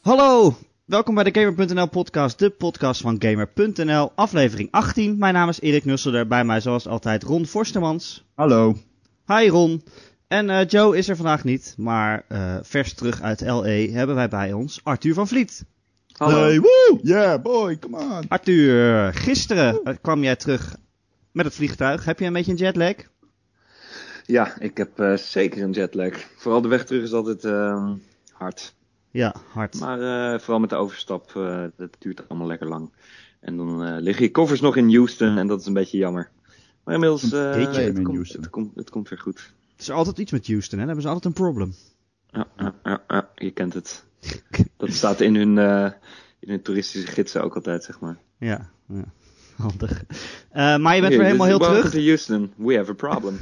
Hallo, welkom bij de Gamer.nl podcast, de podcast van Gamer.nl, aflevering 18. Mijn naam is Erik Nusselder, bij mij zoals altijd Ron Forstemans. Hallo. Hi Ron. En eh, Joe is er vandaag niet, maar eh, vers terug uit LE hebben wij bij ons Arthur van Vliet. Hallo. Hey, woo! Yeah, boy, come on. Arthur, gisteren eh, kwam jij terug met het vliegtuig. Heb je een beetje een jetlag? Ja, ik heb eh, zeker een jetlag. Vooral de weg terug is altijd ehm, hard. Ja, hard. Maar eh, vooral met de overstap, eh, dat duurt allemaal lekker lang. En dan eh, liggen je koffers nog in Houston en dat is een beetje jammer. Maar inmiddels, het, in komt, Houston? het, komt, het komt weer goed. Het is altijd iets met Houston, hè? Dan hebben ze altijd een problem. Ja, ja, ja, je kent het. Dat staat in hun, in hun toeristische gidsen ook altijd, zeg maar. Ja, ja. handig. Maar je bent weer helemaal heel terug. to Houston, we have a problem.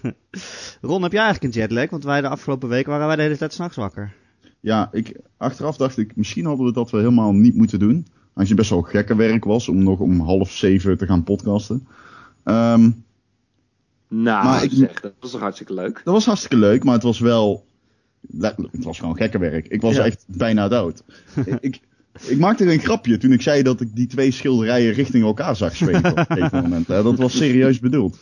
Ron, heb jij eigenlijk een jetlag? Want wij de afgelopen week waren wij de hele tijd s'nachts wakker. Ja, ik, achteraf dacht ik, misschien hadden we dat we helemaal niet moeten doen. Als je best wel gekke werk was om nog om half zeven te gaan podcasten. Ehm, nou, Maar ik- zeg, dat was toch hartstikke leuk? dat was hartstikke leuk, maar het was wel... Het was gewoon gekke werk. Ik was Ja. echt bijna dood. ik, ik maakte een grapje toen ik zei dat ik die twee schilderijen richting elkaar zag zweven op een gegeven moment. Dat was serieus bedoeld.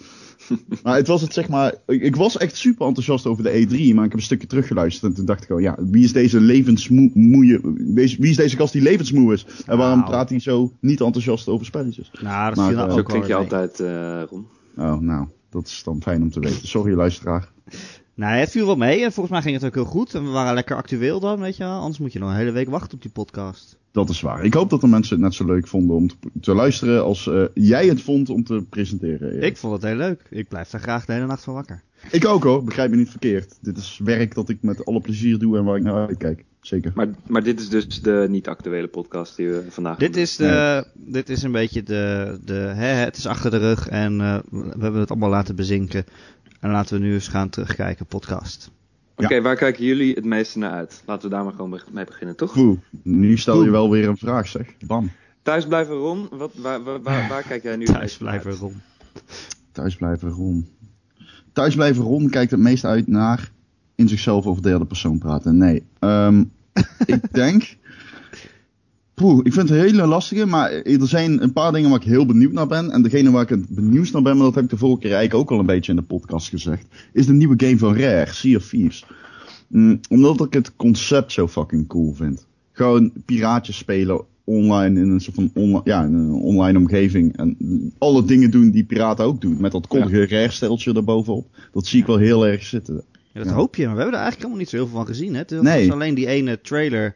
Maar het was het zeg maar. Ik, ik was echt super enthousiast over de E3, maar ik heb een stukje teruggeluisterd en toen dacht ik al, ja, wie is deze levensmoeie, wie is deze gast die levensmoe is? En waarom Nou. praat hij zo niet enthousiast over spelletjes? Nou, dat Maar, nou Zo klink je altijd, eh Ron. Oh, nou, dat is dan fijn om te weten. Sorry, luisteraar. Nee, het viel wel mee. En volgens mij ging het ook heel goed. En we waren lekker actueel dan, weet je wel. Anders moet je nog een hele week wachten op die podcast. Dat is waar. Ik hoop dat de mensen het net zo leuk vonden om te, te luisteren als eh, jij het vond om te presenteren. Erik. Ik vond het heel leuk. Ik blijf daar graag de hele nacht van wakker. Ik ook hoor, begrijp me niet verkeerd. Dit is werk dat ik met alle plezier doe en waar ik naar uitkijk. Zeker. Maar, maar dit is dus de niet-actuele podcast die we vandaag Dit doen. is, de, dit is een beetje de... de hè, het is achter de rug en eh, we hebben het allemaal laten bezinken. En laten we nu eens gaan terugkijken, podcast. Oké, waar kijken jullie het meeste naar uit? Laten we daar maar gewoon mee beginnen, toch? Oeh, nu stel je wel weer een vraag zeg. Bam. Thuis blijven Ron, wat, waar, waar, waar, waar kijk jij nu Thuis blijven, uit? Ron. Thuis blijven Ron. Thuis blijven Ron kijkt het meest uit naar in zichzelf over derde persoon praten. Nee. Ehm, ik denk. Poeh, ik vind het een hele lastige, maar er zijn een paar dingen waar ik heel benieuwd naar ben. En degene waar ik het benieuwd naar ben, maar dat heb ik de vorige keer eigenlijk ook al een beetje in de podcast gezegd, is de nieuwe game van Rare, Sea of Thieves. Mm, omdat ik het concept zo fucking cool vind. Gewoon piraatjes spelen online in een soort van onli- ja, in een online omgeving. En alle dingen doen die piraten ook doen. Met dat koddige Rare-steltje erbovenop. Dat zie ik wel heel erg zitten. Ja, dat Ja. hoop je, maar we hebben er eigenlijk helemaal niet zo heel veel van gezien. Hè? Het Nee. alleen die ene trailer,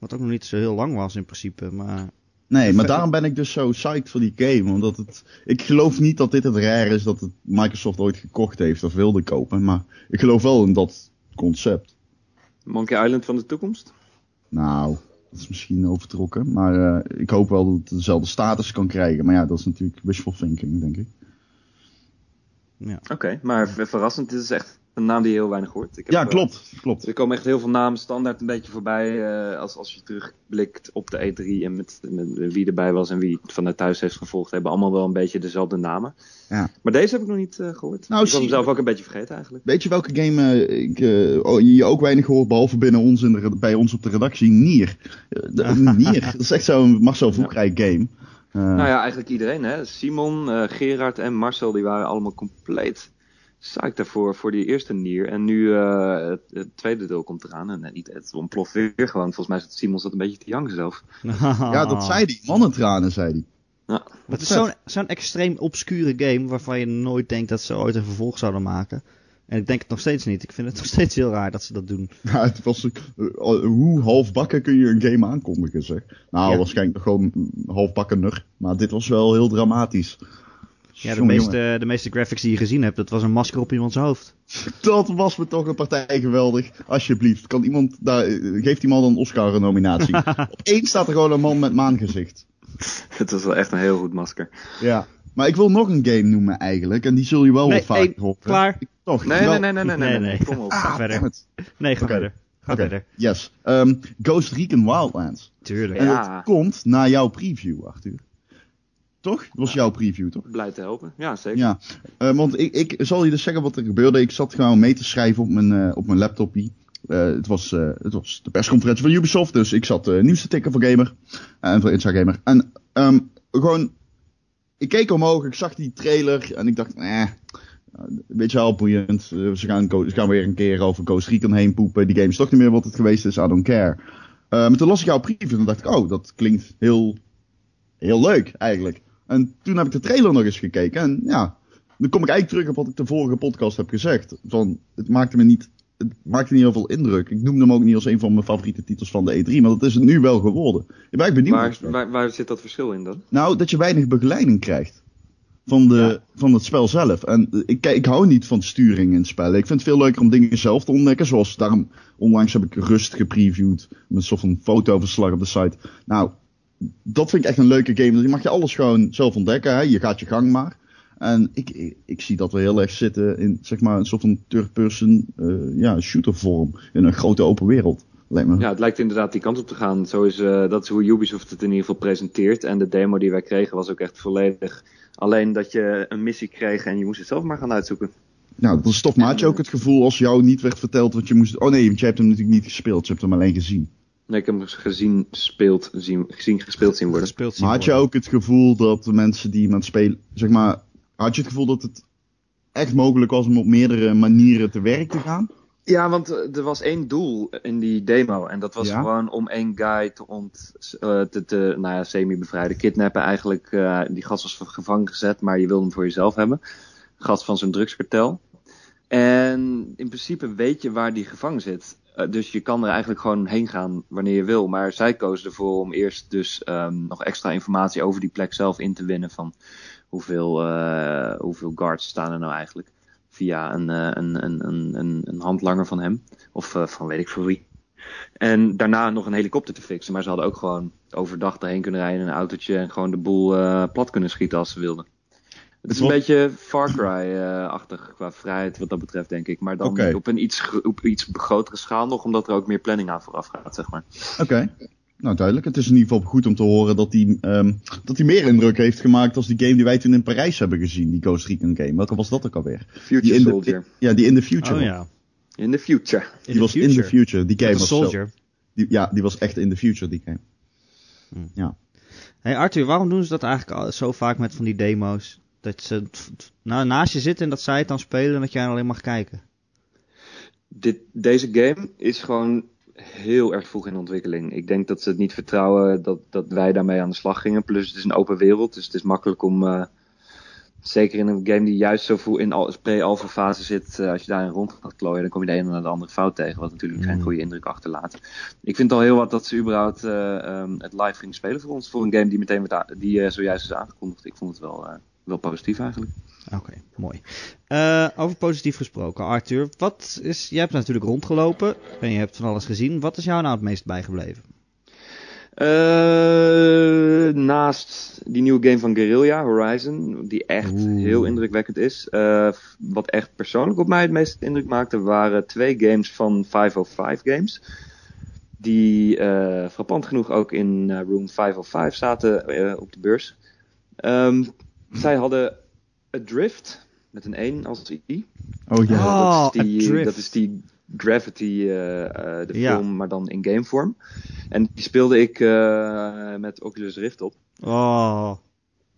wat ook nog niet zo heel lang was in principe. Maar Nee, maar daarom ben ik dus zo psyched voor die game. Omdat het. Ik geloof niet dat dit het rare is dat het Microsoft ooit gekocht heeft of wilde kopen. Maar ik geloof wel in dat concept. Monkey Island van de toekomst? Nou, dat is misschien overtrokken. Maar eh, ik hoop wel dat het dezelfde status kan krijgen. Maar ja, dat is natuurlijk wishful thinking, denk ik. ja. Oké, maar ver- verrassend, dit is echt een naam die je heel weinig hoort. Ik heb, Ja, eh, klopt. Klopt. Er komen echt heel veel namen standaard een beetje voorbij eh, als, als je terugblikt op de E3 en met, met wie erbij was en wie het vanuit thuis heeft gevolgd, hebben allemaal wel een beetje dezelfde namen. Ja. Maar deze heb ik nog niet eh, gehoord. Nou, ik was hem zelf ook een beetje vergeten eigenlijk. Weet je welke game ik, eh, oh, je ook weinig hoort, behalve binnen ons in de, bij ons op de redactie? Nier. De- Nier. Dat is echt zo'n Marcel Voekrijk game. Nou ja, eigenlijk iedereen hè. Simon, Gerard en Marcel die waren allemaal compleet psyched daarvoor voor die eerste Nier. En nu eh, het, het tweede deel komt eraan en eh, niet, het ontploft weer gewoon. Volgens mij zat Simon zat een beetje te janken zelf. Ja, dat zei hij. Mannentranen, zei hij. Ja. Het is zo'n zo'n extreem obscure game waarvan je nooit denkt dat ze ooit een vervolg zouden maken. En ik denk het nog steeds niet. Ik vind het nog steeds heel raar dat ze dat doen. Ja, het was, eh, hoe halfbakken kun je een game aankondigen, zeg? Nou, Ja. waarschijnlijk gewoon halfbakkener. Maar dit was wel heel dramatisch. Ja, de meeste, de meeste graphics die je gezien hebt, dat was een masker op iemands hoofd. Dat was me toch een partij geweldig. Alsjeblieft, kan iemand daar, eh, geeft die man een Oscar-nominatie. Opeens staat er gewoon een man met maangezicht. Het was wel echt een heel goed masker. Ja. Maar ik wil nog een game noemen eigenlijk. En die zul je wel Nee, wat vaker één, horen. klaar. Ik- Toch? Nee, wel- nee, nee, nee, nee, nee, Nee, nee, nee. Kom op. Ga Ah, verder. damn it. Nee, ga verder. Ga Oké, verder. yes. Ehm, Ghost Recon Wildlands. Tuurlijk. En Ja. het komt na jouw preview, Arthur. Toch? Dat was jouw preview, toch? Blij te helpen. Ja, zeker. Ja, eh, want ik, ik zal je dus zeggen wat er gebeurde. Ik zat gewoon mee te schrijven op mijn, eh, op mijn laptopje. eh, het, was, het was de persconferentie van Ubisoft, dus ik zat uh, nieuws te tikken voor Gamer. En voor Inside Gamer. En ehm, gewoon, ik keek omhoog, ik zag die trailer en ik dacht, eh, weet je wel, boeiend. ze, gaan, ze gaan weer een keer over Coast Recon heen poepen. Die game is toch niet meer wat het geweest is, I don't care. maar toen las ik jouw preview en dacht ik, oh, dat klinkt heel, heel leuk eigenlijk. En toen heb ik de trailer nog eens gekeken en ja, dan kom ik eigenlijk terug op wat ik de vorige podcast heb gezegd. Van, het maakte me niet, het maakte niet heel veel indruk. Ik noemde hem ook niet als een van mijn favoriete titels van de E3, maar dat is het nu wel geworden. Ik ben benieuwd. Waar, waar, waar, zit dat verschil in dan? Nou, dat je weinig begeleiding krijgt. Van, de, van het spel zelf. En ik, ik hou niet van sturing in spellen. Ik vind het veel leuker om dingen zelf te ontdekken. Zoals daarom, onlangs heb ik Rust gepreviewd. Met van fotoverslag op de site. Nou, dat vind ik echt een leuke game. Je mag je alles gewoon zelf ontdekken. Hè? Je gaat je gang maar. En ik, ik, zie dat we heel erg zitten in zeg maar, een soort van third-person uh, ja, shooter vorm. In een grote open wereld. Lijkt me. Ja, het lijkt inderdaad die kant op te gaan. Zo is, uh, dat is hoe Ubisoft het in ieder geval presenteert. En de demo die wij kregen was ook echt volledig. Alleen dat je een missie kreeg en je moest het zelf maar gaan uitzoeken. Nou, dat is toch, maar had je ook het gevoel als jou niet werd verteld wat je moest... Oh nee, want je hebt hem natuurlijk niet gespeeld, je hebt hem alleen gezien. Nee, ik heb hem gezien, speelt, zien, gezien gespeeld zien worden. Gespeeld zien maar had je ook het gevoel dat de mensen die iemand spelen, zeg maar, had je het gevoel dat het echt mogelijk was om op meerdere manieren te werk te gaan? Ja, want eh, er was één doel in die demo. En dat was gewoon om één guy te, ont, uh, te, te nou ja, semi-bevrijden. Kidnappen eigenlijk. Uh, die gast was gevangen gezet, maar je wilde hem voor jezelf hebben. Gast van zo'n drugskartel. En in principe weet je waar die gevangen zit. Dus je kan er eigenlijk gewoon heen gaan wanneer je wil. Maar zij kozen ervoor om eerst dus um, nog extra informatie over die plek zelf in te winnen. Van hoeveel, uh, hoeveel guards staan er nou eigenlijk. Via een, uh, een, een, een, een handlanger van hem. Of van weet ik voor wie. En daarna nog een helikopter te fixen. Maar ze hadden ook gewoon overdag erheen kunnen rijden in een autootje. En gewoon de boel plat kunnen schieten als ze wilden. Het is een beetje Far Cry-achtig qua vrijheid wat dat betreft, denk ik. Maar dan okay. op een iets, op iets grotere schaal nog, omdat er ook meer planning aan vooraf gaat, zeg maar. Oké. Nou, duidelijk. Het is in ieder geval goed om te horen dat hij, um, dat hij meer indruk heeft gemaakt als die game die wij toen in Parijs hebben gezien, die Ghost Recon game. Welke was dat ook alweer? Future die Soldier. ja, die in the future. Oh ja. In the future. Die was in the future. Die game was Soldier. Zo, die, ja, die was echt in the future, die game. Hmm. Ja. Hey Arthur, waarom doen ze dat eigenlijk zo vaak met van die demo's? Dat ze nou, naast je zitten en dat zij het dan spelen en dat jij alleen mag kijken? Dit, deze game is gewoon heel erg vroeg in ontwikkeling. Ik denk dat ze het niet vertrouwen dat, dat wij daarmee aan de slag gingen. Plus het is een open wereld, dus het is makkelijk om... Uh, zeker in een game die juist zo vroeg in pre-alpha fase zit, uh, als je daarin rond gaat klooien, dan kom je de ene naar de andere fout tegen, wat natuurlijk geen mm. goede indruk achterlaat. Ik vind het al heel wat dat ze überhaupt uh, um, het live gingen spelen voor ons, voor een game die meteen werd die zojuist is aangekondigd. Ik vond het wel, wel positief eigenlijk. Oké, mooi. Uh, over positief gesproken, Arthur. Wat is, jij hebt natuurlijk rondgelopen en je hebt van alles gezien. Wat is jou nou het meest bijgebleven? Uh, naast die nieuwe game van Guerrilla, Horizon, die echt heel indrukwekkend is. Uh, wat echt persoonlijk op mij het meest indruk maakte, waren twee games van 505 Games. Die frappant genoeg ook in Room 505 zaten op de beurs. Um, zij hadden Adrift, met een 1 als I. Oh ja, oh, dat, is die, dat is die Gravity, uh, uh, de ja. film, maar dan in gamevorm. En die speelde ik uh, met Oculus Rift op. Oh.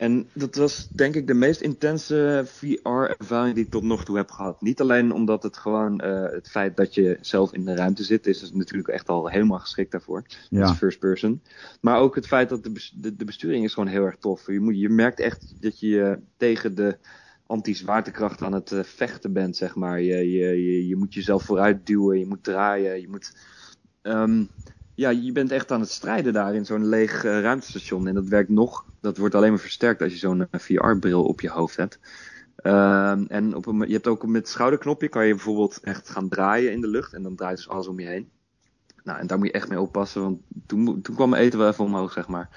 En dat was denk ik de meest intense VR-ervaring die ik tot nog toe heb gehad. Niet alleen omdat het gewoon uh, het feit dat je zelf in de ruimte zit, is natuurlijk echt al helemaal geschikt daarvoor. Ja. Als first person. Maar ook het feit dat de, de, de, besturing is gewoon heel erg tof. Je, moet, je merkt echt dat je tegen de anti-zwaartekracht aan het uh, vechten bent, zeg maar. Je, je, je, je, moet jezelf vooruit duwen, je moet draaien, je moet... Um, ja, je bent echt aan het strijden daar in zo'n leeg uh, ruimtestation. En dat werkt nog, dat wordt alleen maar versterkt als je zo'n uh, VR-bril op je hoofd hebt. Uh, en op een, je hebt ook met het schouderknopje kan je bijvoorbeeld echt gaan draaien in de lucht. En dan draait dus alles om je heen. Nou, en daar moet je echt mee oppassen, want toen, toen kwam mijn eten wel even omhoog, zeg maar.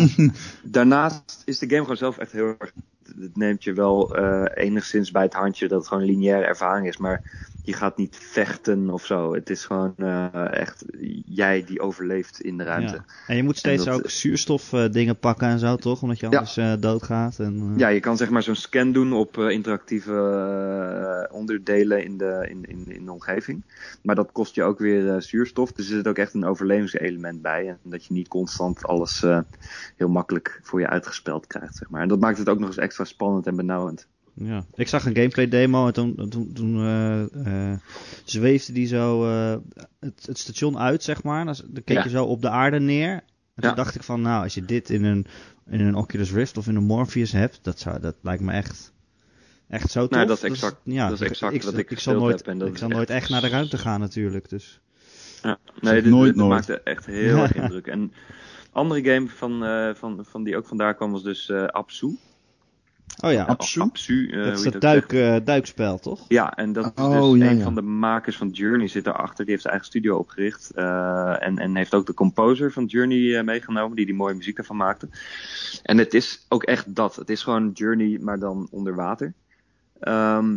Daarnaast is de game gewoon zelf echt heel erg het neemt je wel eh, enigszins bij het handje dat het gewoon een lineaire ervaring is. Maar je gaat niet vechten of zo. Het is gewoon eh, echt jij die overleeft in de ruimte. Ja. En je moet steeds dat- ook zuurstof eh, dingen pakken en zo, toch? Omdat je Ja. anders eh, doodgaat. En, eh, Ja, je kan zeg maar zo'n scan doen op eh, interactieve eh, onderdelen in de, in, in, in de omgeving. Maar dat kost je ook weer eh, zuurstof. Dus er zit ook echt een overlevingselement bij. En dat je niet constant alles eh, heel makkelijk voor je uitgespeld krijgt, zeg maar. En dat maakt het ook nog eens extra spannend en benauwend. Ja, ik zag een gameplay demo en toen, toen, toen eh, eh, zweefde die zo eh, het, het station uit, zeg maar. Dan, dan keek Ja. je zo op de aarde neer. En toen dacht ik van, nou, als je dit in een, in een Oculus Rift of in een Morpheus hebt, dat, zou, dat lijkt me echt, echt zo tof. Nou, dat is Dus, exact- ja, dat is exact ik, wat ik ik zal gespeeld nooit, heb en dat ik zal echt- nooit echt naar de ruimte gaan natuurlijk. Dus. Ja, nee, dit, nooit dit nooit. maakte echt heel erg indruk. En andere game van, eh, van, van die ook vandaar kwam was dus eh Apsu. Oh ja, Apsu? Apsu, eh, dat is dat zegt. duik, eh, duikspel, toch? Ja, en dat is Oh, dus ja, een ja. van de makers van Journey zit erachter. Die heeft zijn eigen studio opgericht. eh, en, en heeft ook de composer van Journey eh, meegenomen, die die mooie muziek ervan maakte. En het is ook echt dat. Het is gewoon Journey, maar dan onder water. Ehm,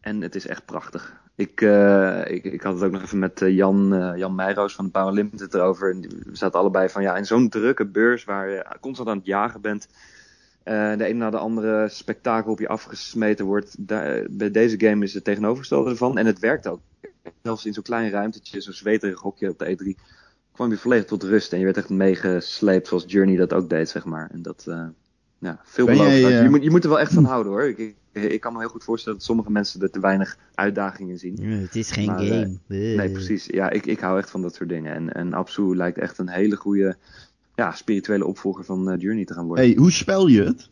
en het is echt prachtig. Ik, eh, ik, ik had het ook nog even met eh, Jan, eh, Jan Meijroos van de Power Limited erover. En die- we zaten allebei van ja, in zo'n drukke beurs waar je constant aan het jagen bent. Eh, de ene na de andere spektakel op je afgesmeten wordt. Daar, bij deze game is het tegenovergestelde ervan. En het werkt ook. Zelfs in zo'n klein ruimtetje, zo'n zweterig hokje op de E3, kwam je volledig tot rust. En je werd echt meegesleept zoals Journey dat ook deed, zeg maar. En dat, eh ja, veel jij, eh, Je, moet, je moet er wel echt van houden hoor. Ik, ik, ik kan me heel goed voorstellen dat sommige mensen er te weinig uitdagingen zien. het is geen Maar, eh, game. Nee, precies. Ja, ik, ik hou echt van dat soort dingen. En, en Absu lijkt echt een hele goede ja, spirituele opvolger van eh, Journey te gaan worden. Hey, hoe spel je het?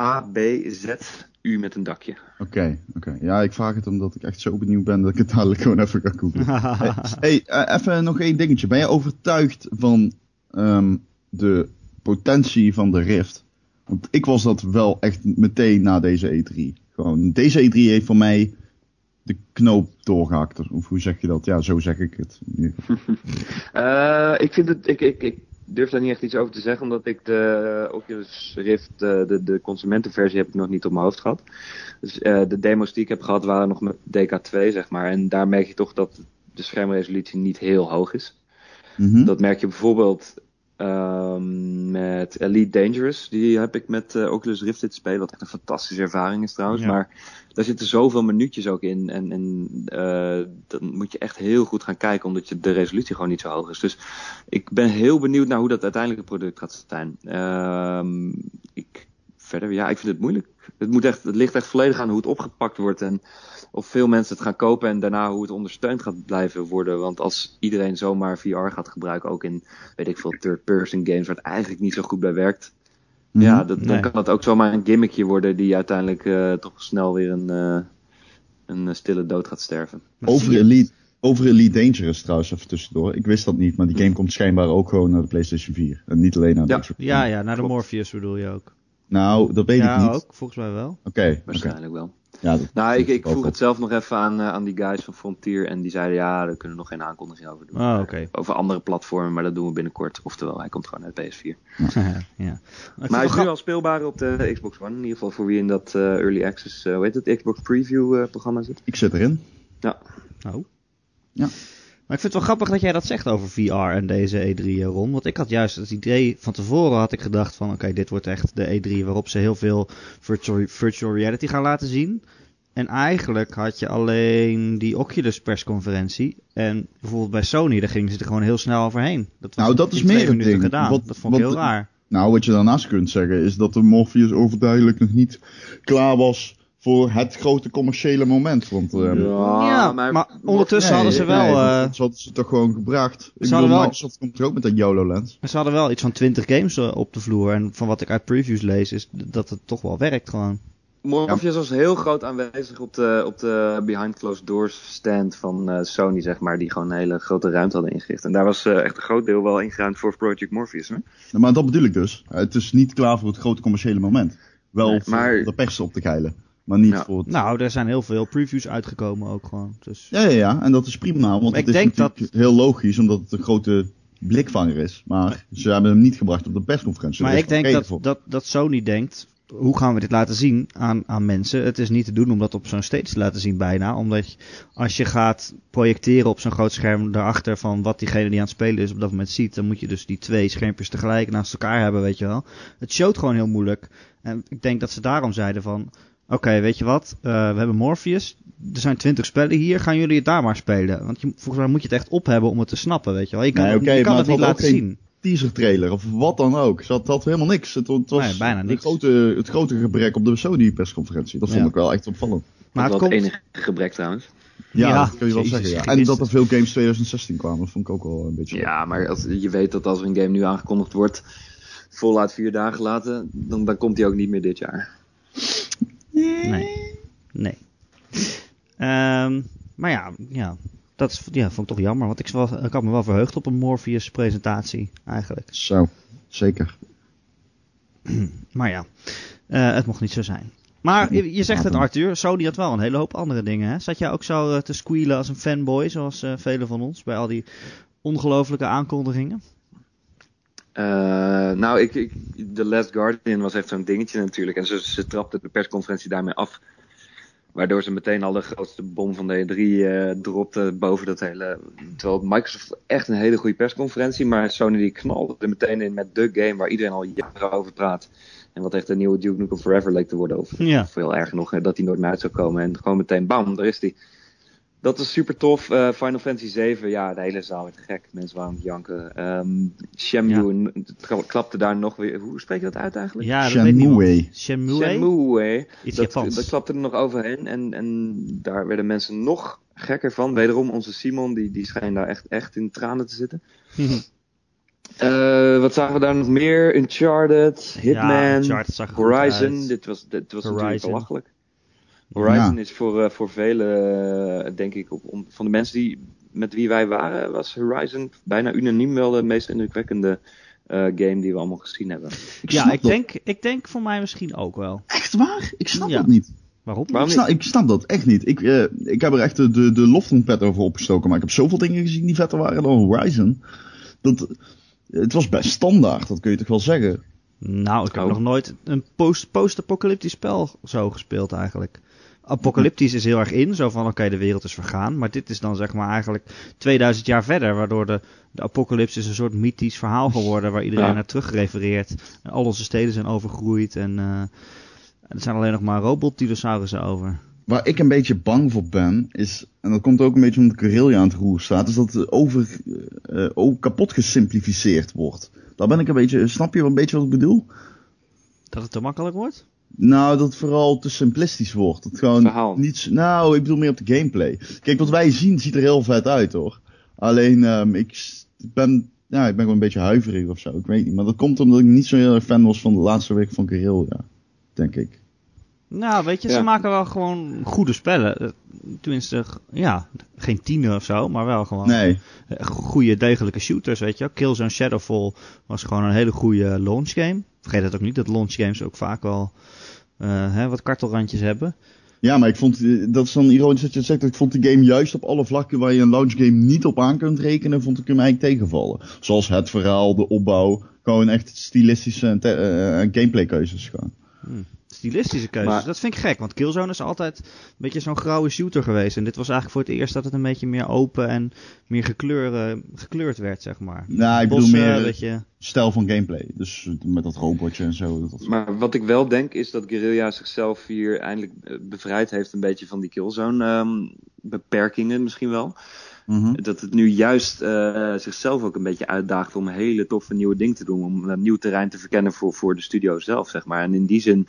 A, B, Z, U met een dakje. Oké, oké. Ja, ik vraag het omdat ik echt zo benieuwd ben dat ik het dadelijk gewoon even ga googlen. hey, eh, even nog één dingetje. Ben je overtuigd van ehm, de potentie van de Rift? Want ik was dat wel echt meteen na deze E3. Gewoon, deze E3 heeft voor mij de knoop doorgehakt. Of hoe zeg je dat? Ja, zo zeg ik het. Eh, ik, vind het, ik, ik, ik durf daar niet echt iets over te zeggen, omdat ik de Oculus Rift, de, de consumentenversie, heb ik nog niet op mijn hoofd gehad. Dus eh, de demo's die ik heb gehad waren nog met DK2, zeg maar. En daar merk je toch dat de schermresolutie niet heel hoog is. Mhm. Dat merk je bijvoorbeeld ehm, met Elite Dangerous. Die heb ik met eh, Oculus Rift zitten spelen. Wat echt een fantastische ervaring is trouwens. Ja. Maar daar zitten zoveel minuutjes ook in. En, en eh, dan moet je echt heel goed gaan kijken. Omdat je de resolutie gewoon niet zo hoog is. Dus ik ben heel benieuwd naar hoe dat uiteindelijke product gaat zijn. Ehm, ik, verder, ja, ik vind het moeilijk. Het, moet echt, het ligt echt volledig aan hoe het opgepakt wordt. En of veel mensen het gaan kopen en daarna hoe het ondersteund gaat blijven worden. Want als iedereen zomaar VR gaat gebruiken, ook in, weet ik veel, third-person games, waar het eigenlijk niet zo goed bij werkt. Mhm. Ja, dat, dan kan dat ook zomaar een gimmickje worden die uiteindelijk eh, toch snel weer een, eh, een stille dood gaat sterven. Over Elite, over Elite Dangerous trouwens, even tussendoor. Ik wist dat niet, maar die game komt schijnbaar ook gewoon naar de PlayStation 4. En niet alleen naar de Ja. Xbox. Ja, ja, naar de Klopt. Morpheus bedoel je ook. Nou, dat weet ja, ik niet. ook, volgens mij wel. Oké. Waarschijnlijk wel. Ja, dat- Nou, ik, ik vroeg op. het zelf nog even aan, eh, aan die guys van Frontier. En die zeiden ja, daar kunnen we nog geen aankondiging over doen. Oh, oké. Over andere platformen, maar dat doen we binnenkort. Oftewel, hij komt gewoon uit PS4. ja. Maar Maar hij is nu al speelbaar op de Xbox One. In ieder geval voor wie in dat eh, Early Access, eh hoe heet het, Xbox Preview eh, programma zit. Ik zit erin. Ja. Oh. Ja. Maar ik vind het wel grappig dat jij dat zegt over VR en deze E3, eh, Ron. Want ik had juist het idee, van tevoren had ik gedacht van... Oké, dit wordt echt de E3 waarop ze heel veel virtual, virtual reality gaan laten zien. En eigenlijk had je alleen die Oculus persconferentie. En bijvoorbeeld bij Sony, daar gingen ze er gewoon heel snel overheen. Dat was Nou, dat is meer minuten ding. gedaan. Wat- dat vond ik wat- heel raar. Nou, wat je daarnaast kunt zeggen is dat de Morpheus overduidelijk nog niet klaar was voor het grote commerciële moment. Want ehm, Ja, maar, ondertussen nee, hadden ze wel... nee, eh, hadden ze toch gewoon gebracht. Ik hadden bedoel, wel- Microsoft komt er ook met dat YOLO-lens. ze hadden wel iets van 20 games eh, op de vloer. En van wat ik uit previews lees, is dat het toch wel werkt gewoon. Morpheus was heel groot aanwezig op de, op de Behind Closed Doors stand van eh, Sony, zeg maar. Die gewoon een hele grote ruimte hadden ingericht. En daar was echt een groot deel wel ingeruimd voor Project Morpheus. Hè? Maar dat bedoel ik dus. Het is niet klaar voor het grote commerciële moment. Wel Nee, voor maar- de pers op te geilen. Maar niet Ja. voor het... Nou, er zijn heel veel previews uitgekomen ook gewoon. Dus... Ja, ja, ja. En dat is prima. Want het ik is denk natuurlijk heel logisch, omdat het een grote blikvanger is. Maar ze hebben hem niet gebracht op de persconferentie. Maar ik denk dat, voor. dat, dat Sony denkt, hoe gaan we dit laten zien aan, aan mensen? Het is niet te doen om dat op zo'n stage te laten zien bijna. Omdat je, als je gaat projecteren op zo'n groot scherm daarachter van wat diegene die aan het spelen is op dat moment ziet. Dan moet je dus die twee schermpjes tegelijk naast elkaar hebben, weet je wel. Het showt gewoon heel moeilijk. En ik denk dat ze daarom zeiden van, oké, weet je wat, uh, we hebben Morpheus. Er zijn twintig spellen hier, gaan jullie het daar maar spelen? Want je, volgens mij moet je het echt op hebben om het te snappen, weet je wel. Je kan, Nee, je kan maar het het niet laten zien. Teaser trailer of wat dan ook. Ze had, had helemaal niks. Het, het was Nee, bijna niks. Het, grote, het grote gebrek op de Sony persconferentie. Dat vond Ja. ik wel echt opvallend. Maar het dat komt... het enige gebrek trouwens. Ja, Ja, dat kun je wel Jezus zeggen. Ja. En dat er veel games 2016 kwamen, dat vond ik ook wel een beetje... Ja, maar als, je weet dat als er een game nu aangekondigd wordt, voluit vier dagen later, dan, dan komt die ook niet meer dit jaar. Nee. Nee. Ehm, maar ja, ja, dat is, ja, vond ik toch jammer. Want ik, was, ik had me wel verheugd op een Morpheus presentatie eigenlijk. Zo, zeker. Maar ja, eh, het mocht niet zo zijn. Maar je, je zegt het Arthur, Sony had wel een hele hoop andere dingen. Hè? Zat jij ook zo eh, te squealen als een fanboy, zoals eh, velen van ons, bij al die ongelofelijke aankondigingen? Eh, nou, ik, ik, The Last Guardian was echt zo'n dingetje natuurlijk. En ze, ze trapte de persconferentie daarmee af. Waardoor ze meteen al de grootste bom van de E3 eh dropte boven dat hele... Terwijl Microsoft echt een hele goede persconferentie. Maar Sony die knalde er meteen in met de game waar iedereen al jaren over praat. En wat echt een nieuwe Duke Nukem Forever leek te worden. Of Ja. veel erger nog, hè, dat die nooit meer uit zou komen. En gewoon meteen bam, daar is die. Dat is super tof. Eh, Final Fantasy 7, ja, de hele zaal werd gek. Mensen waren aan het janken. Ehm Shenmue klapte daar nog weer. Hoe spreek je dat uit eigenlijk? Ja, dat. Shenmue. Shenmue? Shenmue, hè. Iets Dat, Japans. dat klapte er nog overheen. En, en daar werden mensen nog gekker van. Wederom onze Simon, die, die schijnt daar echt, echt in tranen te zitten. Eh, wat zagen we daar nog meer? Uncharted, Hitman, Uncharted Horizon. Dit was, dit was natuurlijk belachelijk. Horizon Ja. is voor, eh, voor velen, eh, denk ik, op, om, van de mensen die, met wie wij waren, was Horizon bijna unaniem wel de meest indrukwekkende eh, game die we allemaal gezien hebben. Ik ja, ik dat. denk, ik denk voor mij misschien ook wel. Echt waar? Ik snap Ja. dat niet. Waarom? Waarom Ik snap, ik snap dat echt niet. Ik, eh, ik heb er echt de, de, de loftrompet over opgestoken. Maar ik heb zoveel dingen gezien die vetter waren dan Horizon. Dat, het was best standaard, dat kun je toch wel zeggen. Nou, ik heb Oh. nog nooit een post- post-apocalyptisch spel zo gespeeld eigenlijk. Apocalyptisch is heel erg in, zo van oké, de wereld is vergaan. Maar dit is dan zeg maar eigenlijk 2000 jaar verder, waardoor de, de apocalypse is een soort mythisch verhaal geworden waar iedereen Ja. naar terugrefereert. En al onze steden zijn overgroeid en eh, er zijn alleen nog maar robotdinosaurussen over. Waar ik een beetje bang voor ben, is, en dat komt ook een beetje omdat Guerrilla aan het roer staat, is dat het over, eh, ook kapot gesimplificeerd wordt. Daar ben ik een beetje, snap je een beetje wat ik bedoel? Dat het te makkelijk wordt? Nou, dat het vooral te simplistisch wordt. Dat gewoon Verhaal. niet, z- nou, ik bedoel meer op de gameplay. Kijk, wat wij zien ziet er heel vet uit hoor. Alleen, ehm, ik ben, ja, ik ben gewoon een beetje huiverig of zo. Ik weet niet. Maar dat komt omdat ik niet zo heel erg fan was van de laatste week van Guerrilla. Denk ik. Nou, weet je, ze maken wel gewoon goede spellen. Eh, Tenminste, ja, geen tiener of zo, maar wel gewoon Nee. eh, goede, degelijke shooters, weet je wel. Killzone Shadowfall was gewoon een hele goede launch game. Vergeet het ook niet, dat launch games ook vaak wel eh, hè, wat kartelrandjes hebben. Ja, maar ik vond, eh, dat is dan ironisch dat je het zegt, ik vond die game juist op alle vlakken waar je een launch game niet op aan kunt rekenen, vond ik hem eigenlijk tegenvallen. Zoals het verhaal, de opbouw, gewoon echt stilistische en eh, gameplay keuzes gewoon. Stilistische keuzes, Maar- dat vind ik gek, want Killzone is altijd een beetje zo'n grauwe shooter geweest. En dit was eigenlijk voor het eerst dat het een beetje meer open en meer gekleur, eh, gekleurd werd, zeg maar. Nou, ik bedoel meer dat je... stijl van gameplay. Dus met dat robotje en zo. Dat, Maar wat ik wel denk is dat Guerrilla zichzelf hier eindelijk eh, bevrijd heeft een beetje van die killzone ehm, beperkingen misschien wel. Mhm. Dat het nu juist eh, zichzelf ook een beetje uitdaagt om hele toffe nieuwe dingen te doen. Om een nieuw terrein te verkennen voor, voor de studio zelf, zeg maar. En in die zin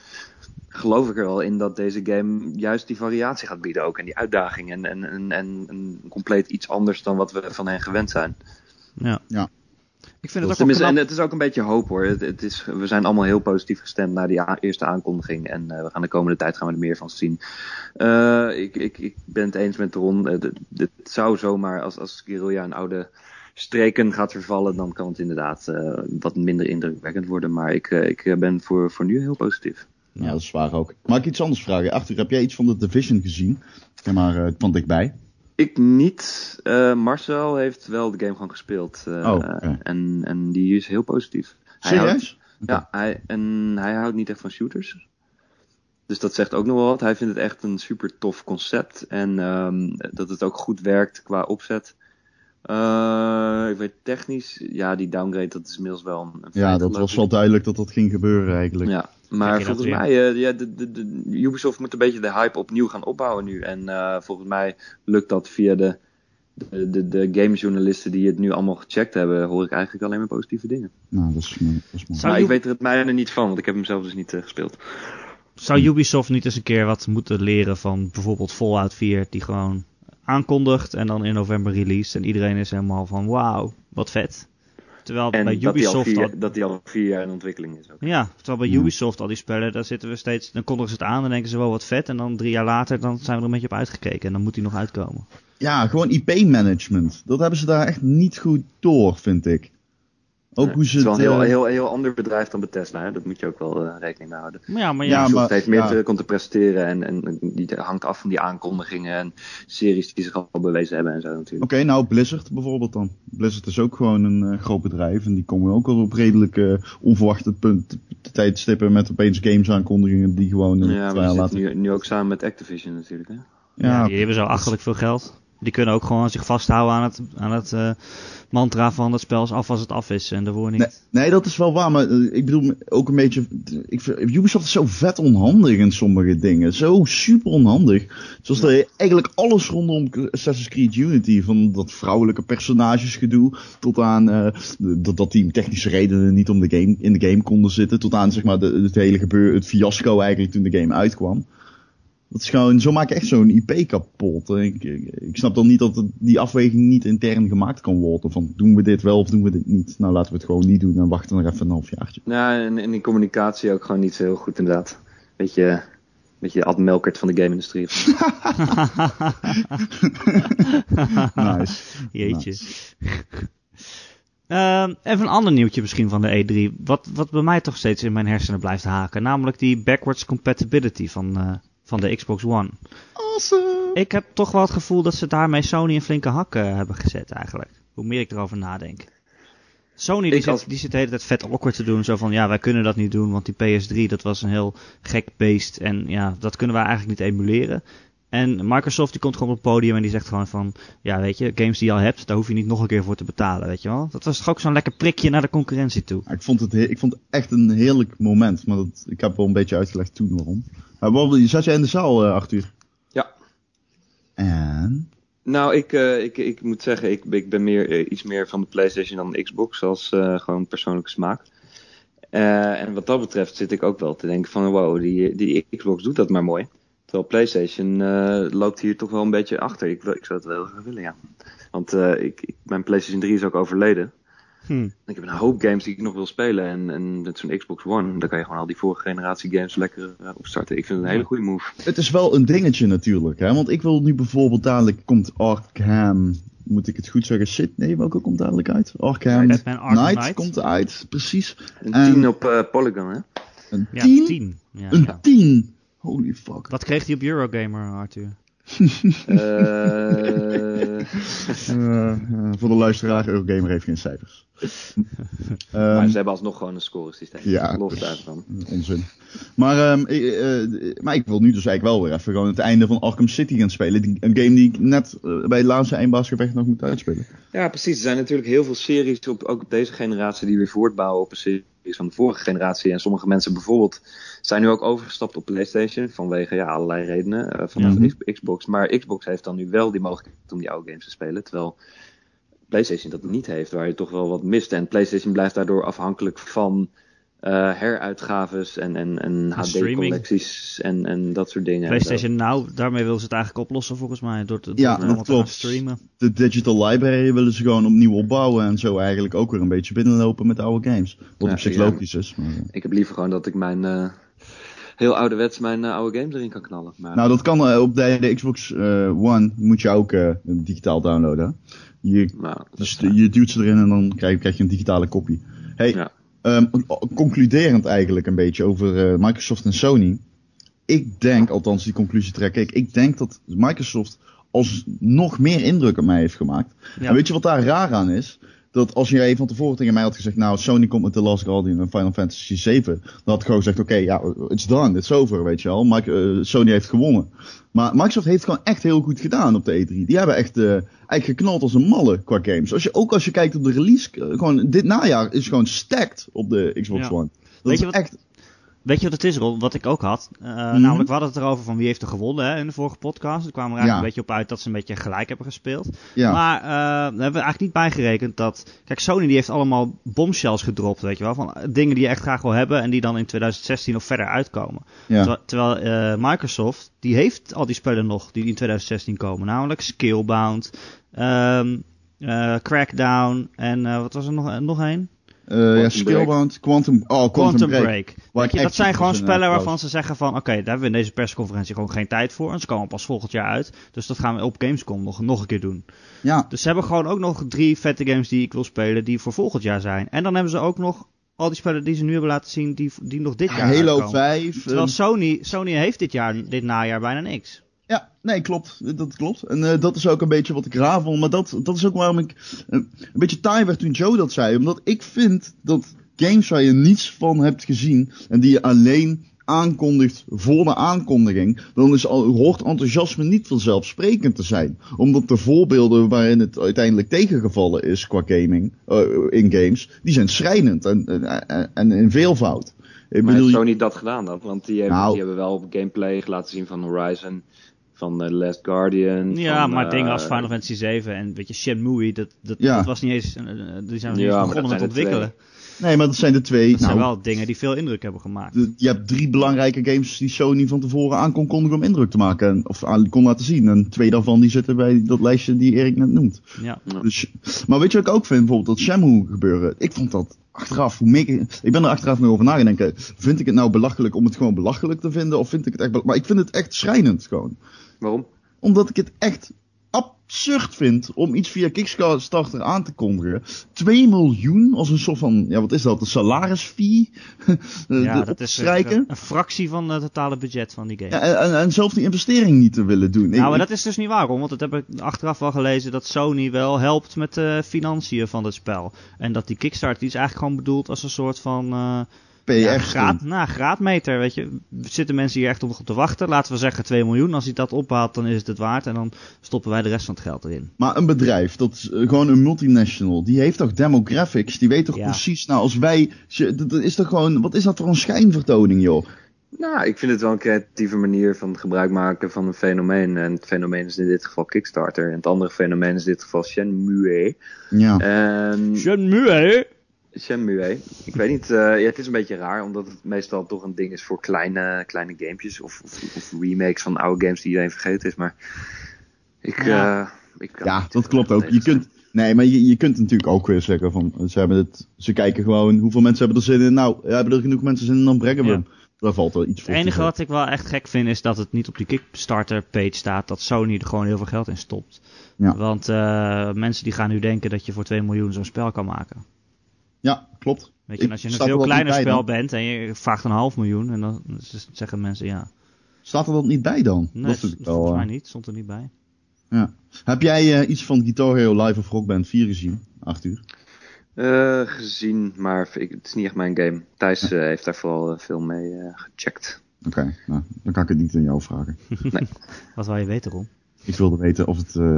geloof ik er wel in dat deze game juist die variatie gaat bieden ook. En die uitdaging. En, en, en, en, en compleet iets anders dan wat we van hen gewend zijn. Ja. Ja. Ik vind het ook en het is ook een beetje hoop hoor. Het, het is, we zijn allemaal heel positief gestemd na die eerste aankondiging. En eh, we gaan de komende tijd gaan we er meer van zien. Eh, ik, ik, ik ben het eens met Ron. Eh, dit- dit zou zomaar, als, als Guerrilla een oude streken gaat vervallen, dan kan het inderdaad eh, wat minder indrukwekkend worden. Maar ik, eh, ik ben voor, voor nu heel positief. Ja, dat is waar ook. Mag ik iets anders vragen? Arthur, heb jij iets van de Division gezien? Ja, maar eh, van dichtbij. Ik niet. Eh, Marcel heeft wel de game gewoon gespeeld. eh, Oh, en, en die is heel positief. Hij houdt-? Ja, hij, en hij houdt niet echt van shooters. Dus dat zegt ook nog wel wat. Hij vindt het echt een super tof concept. En ehm, dat het ook goed werkt qua opzet. Uh, ik weet technisch, ja, die downgrade, dat is inmiddels wel een. een ja, feit, dat was wel duidelijk dat dat ging gebeuren eigenlijk. Ja, maar volgens mij, eh, ja, de, de, de, Ubisoft moet een beetje de hype opnieuw gaan opbouwen nu. En eh, volgens mij lukt dat via de, de, de, de gamejournalisten die het nu allemaal gecheckt hebben, hoor ik eigenlijk alleen maar positieve dingen. Nou, dat is, dat is mooi. Maar ik weet er het mijne niet van, want ik heb hem zelf dus niet eh, gespeeld. Zou Ubisoft niet eens een keer wat moeten leren van bijvoorbeeld Fallout 4, die gewoon aankondigt en dan in november release en iedereen is helemaal van wauw, wat vet. Terwijl En bij dat die, al Ubisoft vier, al, dat die al vier jaar in ontwikkeling is ook. ja, terwijl bij Ja. Ubisoft al die spellen, daar zitten we steeds, dan kondigen ze het aan en denken ze wel wat vet en dan drie jaar later dan zijn we er een beetje op uitgekeken en dan moet die nog uitkomen. Ja, gewoon IP-management. Dat hebben ze daar echt niet goed door, vind ik. Ook Nee, hoe ze het is wel een heel, eh, heel, heel ander bedrijf dan Bethesda, hè? dat moet je ook wel eh, rekening mee houden. Maar ja, maar Ja, ja, Ubisoft maar- heeft meer ja. te, komt te presteren en, en die hangt af van die aankondigingen en series die zich al bewezen hebben en zo natuurlijk. Oké, nou Blizzard bijvoorbeeld dan. Blizzard is ook gewoon een eh, groot bedrijf en die komen ook al op redelijk onverwachte punt, tijdstippen met opeens games aankondigingen die gewoon Ja, maar we jaar zitten later... nu, nu ook samen met Activision natuurlijk. Hè? ja, die hebben zo achterlijk veel geld. Die kunnen ook gewoon zich vasthouden aan het, aan het eh, mantra van het spel is af als het af is en daarvoor niet. Nee, nee, dat is wel waar, maar eh, ik bedoel ook een beetje. Ik, vind- Ubisoft is zo vet onhandig in sommige dingen. Zo super onhandig. Zoals er eigenlijk alles rondom Assassin's Creed Unity, van dat vrouwelijke personagesgedoe, tot aan eh, dat, dat die technische redenen niet om de game, in de game konden zitten, tot aan zeg maar de, het hele gebeur, het fiasco eigenlijk toen de game uitkwam. Dat is gewoon, zo maak je echt zo'n IP kapot. Ik, ik, ik snap dan niet dat het- die afweging niet intern gemaakt kan worden. Van doen we dit wel of doen we dit niet? Nou, laten we het gewoon niet doen en wachten nog even een halfjaartje. Ja, en, en die communicatie ook gewoon niet zo heel goed inderdaad. Beetje, beetje Ad Melkert van de game-industrie. Nice. Jeetje. Ehm, even een ander nieuwtje misschien van de E3. Wat, wat bij mij toch steeds in mijn hersenen blijft haken. Namelijk die backwards compatibility van, eh, van de Xbox One. Awesome! Ik heb toch wel het gevoel dat ze daarmee Sony een flinke hak eh, hebben gezet eigenlijk. Hoe meer ik erover nadenk. Sony die zit, die zit de hele tijd vet awkward te doen. Zo van, ja, wij kunnen dat niet doen, want die PS3 dat was een heel gek beest. En ja, dat kunnen wij eigenlijk niet emuleren. En Microsoft die komt gewoon op het podium en die zegt gewoon van... Ja, weet je, games die je al hebt, daar hoef je niet nog een keer voor te betalen, weet je wel. Dat was toch ook zo'n lekker prikje naar de concurrentie toe. Ja, Ik vond, het he- ik vond het echt een heerlijk moment. Maar dat, ik heb wel een beetje uitgelegd toen waarom. Maar wat, zat jij in de zaal, eh, Arthur? Ja. En? Nou, ik, eh, ik, ik moet zeggen, ik, ik ben meer, eh, iets meer van de PlayStation dan de Xbox, als gewoon persoonlijke smaak. En wat dat betreft zit ik ook wel te denken van, wow, die, die Xbox doet dat maar mooi. Terwijl PlayStation loopt hier toch wel een beetje achter. Ik, ik zou het wel graag willen, ja. Want ik, ik, mijn PlayStation 3 is ook overleden. Hm. Ik heb een hoop games die ik nog wil spelen. En, en met zo'n Xbox One, daar kan je gewoon al die vorige generatie games lekker eh, opstarten. Ik vind het een hele goede move. Het is wel een dingetje natuurlijk, hè. Want ik wil nu bijvoorbeeld dadelijk komt Arkham... Moet ik het goed zeggen? Shit, nee, welke komt dadelijk uit? Arkham Batman Arkham Knight, Knight. komt eruit, precies. Een En- 10 op eh, Polygon, hè? Een Ja, 10? 10. Ja. Een 10! Holy fuck. Wat kreeg hij op Eurogamer, Arthur? Eh, Eh, eh, voor de luisteraar, Eurogamer heeft geen cijfers. maar Ehm, ze hebben alsnog gewoon een scoresysteem. Ja. Geloof daar van. onzin. Maar, ehm, ik, eh, maar ik wil nu dus eigenlijk wel weer even gewoon het einde van Arkham City gaan spelen. Die, een game die ik net eh, bij het laatste eindbaasgevecht nog moet uitspelen. Ja, precies. Er zijn natuurlijk heel veel series, op, ook op deze generatie, die weer voortbouwen op een series van de vorige generatie. En sommige mensen bijvoorbeeld zijn nu ook overgestapt op PlayStation vanwege ja, allerlei redenen eh, vanaf Mhm. Xbox. Maar Xbox heeft dan nu wel die mogelijkheid om die oude games te spelen, terwijl PlayStation dat niet heeft, waar je toch wel wat mist. En PlayStation blijft daardoor afhankelijk van eh, heruitgaves en, en, en streaming. HD-collecties en, en dat soort dingen. PlayStation Now, daarmee willen ze het eigenlijk oplossen volgens mij. Door, te, door Ja, te klopt. streamen. De digital library willen ze gewoon opnieuw opbouwen en zo eigenlijk ook weer een beetje binnenlopen met oude games. Wat Ja, op zich ja. logisch is. Maar. Ik heb liever gewoon dat ik mijn eh, heel ouderwets mijn eh, oude games erin kan knallen. Maar, Nou, dat kan op de, de Xbox eh, One moet je ook eh, digitaal downloaden. Je, nou, dus je duwt ze erin en dan krijg, krijg je een digitale kopie. Hey, Ja. Ehm, concluderend eigenlijk een beetje over eh, Microsoft en Sony. Ik denk, althans die conclusie trek ik, ik denk dat Microsoft als nog meer indruk op mij heeft gemaakt. Ja. En weet je wat daar raar aan is? Dat als jij van tevoren tegen mij had gezegd, nou, Sony komt met The Last Guardian en Final Fantasy 7, dan had ik gewoon gezegd, oké, ja, it's done, it's over, weet je wel. Mike, uh, Sony heeft gewonnen. Maar Microsoft heeft gewoon echt heel goed gedaan op de E3. Die hebben echt uh, eigenlijk geknald als een malle qua games. Als je, ook als je kijkt op de release, uh, gewoon dit najaar is gewoon stacked op de Xbox Ja. One. Dat Weet is je wat- echt, Weet je wat het is, Ron? Wat ik ook had. Mhm. Namelijk, we hadden het erover van wie heeft er gewonnen hè, in de vorige podcast. Er kwamen er eigenlijk Ja. een beetje op uit dat ze een beetje gelijk hebben gespeeld. ja. Maar eh, daar hebben we eigenlijk niet bijgerekend dat... Kijk, Sony die heeft allemaal bombshells gedropt, weet je wel. Van dingen die je echt graag wil hebben en die dan in 2016 of verder uitkomen. ja. Terwijl, terwijl eh, Microsoft, die heeft al die spellen nog die in 2016 komen. Namelijk Skillbound, eh, Crackdown en wat was er nog, nog een? Eh, ja. Skillbound, Quantum, oh, Quantum, Quantum Break. Je, dat zijn gewoon spellen waarvan ze zeggen van... Oké, daar hebben we in deze persconferentie gewoon geen tijd voor. En ze komen pas volgend jaar uit. Dus dat gaan we op Gamescom nog, nog een keer doen. Ja, Dus ze hebben gewoon ook nog drie vette games die ik wil spelen... die voor volgend jaar zijn. En dan hebben ze ook nog al die spellen die ze nu hebben laten zien... die, die nog dit jaar Halo uitkomen. 5. Terwijl Sony, Sony heeft dit jaar, dit najaar bijna niks. Ja, nee, klopt. Dat klopt. En eh, dat is ook een beetje wat ik raar vond. Maar dat, dat is ook waarom ik eh, een beetje taai werd toen Joe dat zei. Omdat ik vind dat games waar je niets van hebt gezien. en die je alleen aankondigt voor de aankondiging. dan is al, hoort enthousiasme niet vanzelfsprekend te zijn. Omdat de voorbeelden waarin het uiteindelijk tegengevallen is qua gaming. eh, in games. die zijn schrijnend en, en, en- en in veelvoud. Ik Maar bedoel, heeft Sony dat gedaan dan? Want die hebben, Nou. die hebben wel gameplay laten zien van Horizon, van The Last Guardian. Ja, van, maar eh, dingen als Final Fantasy 7 en weet je, Shenmue, dat, dat, Ja. dat was niet eens, eh, eh, die zijn we niet Ja, eens begonnen met ontwikkelen. nee, maar dat zijn de twee. Dat nou, zijn wel dingen die veel indruk hebben gemaakt. de- je hebt drie belangrijke games die Sony van tevoren aan kon kondigen om indruk te maken. En, of aan kon laten zien. En twee daarvan die zitten bij dat lijstje die Erik net noemt. Ja. Dus, maar weet je wat ik ook vind? Bijvoorbeeld dat Shenmue gebeuren. Ik vond dat achteraf, hoe meer ik, ik ben er achteraf nog over nagedenken. Vind ik het nou belachelijk om het gewoon belachelijk te vinden? Of vind ik het echt, maar ik vind het echt schrijnend gewoon. Waarom? Omdat ik het echt absurd vind om iets via Kickstarter aan te kondigen. 2 miljoen als een soort van, ja wat is dat, een salarisfee? Eh, Ja, dat is een, een fractie van het totale budget van die game. Ja, en, en, zelf die investering niet te willen doen. Ik- nou, maar dat is dus niet waarom, want dat heb ik achteraf wel gelezen dat Sony wel helpt met de financiën van het spel. En dat die Kickstarter die is eigenlijk gewoon bedoeld als een soort van eh, PR ja, graad, nou, graadmeter, weet je. Zitten mensen hier echt op, op te wachten? Laten we zeggen 2 miljoen. Als hij dat ophaalt, dan is het het waard. En dan stoppen wij de rest van het geld erin. Maar een bedrijf, dat is eh, gewoon een multinational, die heeft toch demographics? Die weet toch Ja. precies, nou als wij, dat is toch gewoon, wat is dat voor een schijnvertoning joh? Nou, ik vind het wel een creatieve manier van gebruik maken van een fenomeen. En het fenomeen is in dit geval Kickstarter. En het andere fenomeen is in dit geval Shenmue. Ja. En Shenmue, Shenmue. Ik weet niet, eh, ja, het is een beetje raar, omdat het meestal toch een ding is voor kleine, kleine gamepjes. Of, of, of remakes van oude games die iedereen vergeten is. Maar ik, Ja. eh, ik kan Ja, dat klopt ook. Je kunt, nee, maar je, je kunt natuurlijk ook weer zeggen van, ze hebben het, ze kijken gewoon, hoeveel mensen hebben er zin in? Nou, hebben er genoeg mensen zin in, dan brengen we Ja. hem. Daar valt wel iets voor Het enige wat ik wel echt gek vind is dat het niet op die Kickstarter page staat dat Sony er gewoon heel veel geld in stopt. Ja. Want eh, mensen die gaan nu denken dat je voor 2 miljoen zo'n spel kan maken. Ja, klopt. Weet je, en als je een er veel kleiner niet bij spel dan? bent en je vraagt een half miljoen, en dan zeggen mensen ja. Staat er dat niet bij dan? Nee, dat is s- natuurlijk wel, volgens eh, mij niet, stond er niet bij. ja. Heb jij eh, iets van Guitar Hero Live of Rock Band 4 gezien? Acht uur. Eh, gezien, maar ik, het is niet echt mijn game. Thijs heeft daar vooral veel mee eh, gecheckt. Oké, nou, dan kan ik het niet aan jou vragen. Wat wil je weten, Ron? Ik wilde weten of het, eh,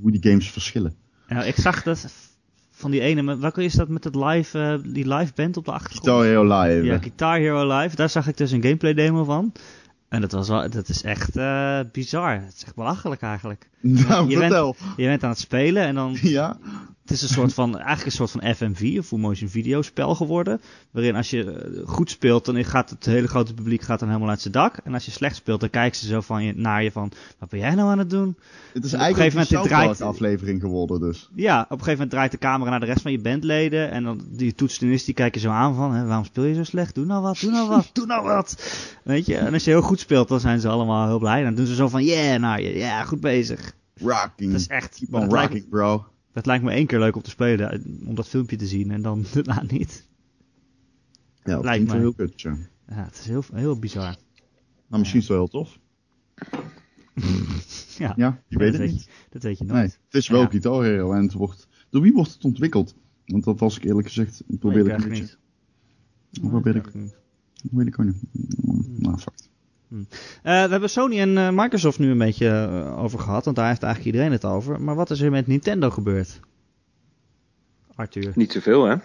hoe die games verschillen. Nou, ik zag dat van die ene, met- welke is dat met het live, eh, die live band op de achtergrond? Guitar Hero Live. Ja, Guitar Hero Live. Daar zag ik dus een gameplay demo van. En dat, was wel, dat is echt eh, bizar. Het is echt belachelijk eigenlijk. nou, je bent- vertel. Je bent aan het spelen en dan... Ja? Het is een soort van, eigenlijk een soort van FMV, een full motion video spel geworden. Waarin als je eh, goed speelt, dan gaat het hele grote publiek gaat dan helemaal uit zijn dak. En als je slecht speelt, dan kijken ze zo van je, naar je van, wat ben jij nou aan het doen? Het is Op een eigenlijk gegeven een moment draait- aflevering geworden dus. Ja, op een gegeven moment draait de camera naar de rest van je bandleden. En dan die toetsenist die kijken zo aan van, hè, waarom speel je zo slecht? Doe nou wat, doe nou wat, doe nou wat. Weet je, en als je heel goed speelt, dan zijn ze allemaal heel blij. Dan doen ze zo van, yeah, je, ja, goed bezig. Rocking. Dat is echt, Keep on rocking, bro. dat lijkt me één keer leuk om te spelen, eh, om dat filmpje te zien. En dan daarna niet. Ja, dat Lijkt mij. heel kut, ja. Ja, het is heel, heel bizar. Maar misschien is het wel heel tof. Ja, Ja, je weet het weet niet. je, dat weet je Nee, nooit. het is wel Ja. Guitar Hero en het wordt... Door wie wordt het ontwikkeld? Want dat was ik eerlijk gezegd... Ik probeer Nee, ik een beetje... niet. Hoe probeer ik? Weet ik ook niet. Nou, fuck. It. Eh, we hebben Sony en eh, Microsoft nu een beetje eh, over gehad, want daar heeft eigenlijk iedereen het over. Maar wat is er met Nintendo gebeurd? Arthur. Niet zoveel, hè?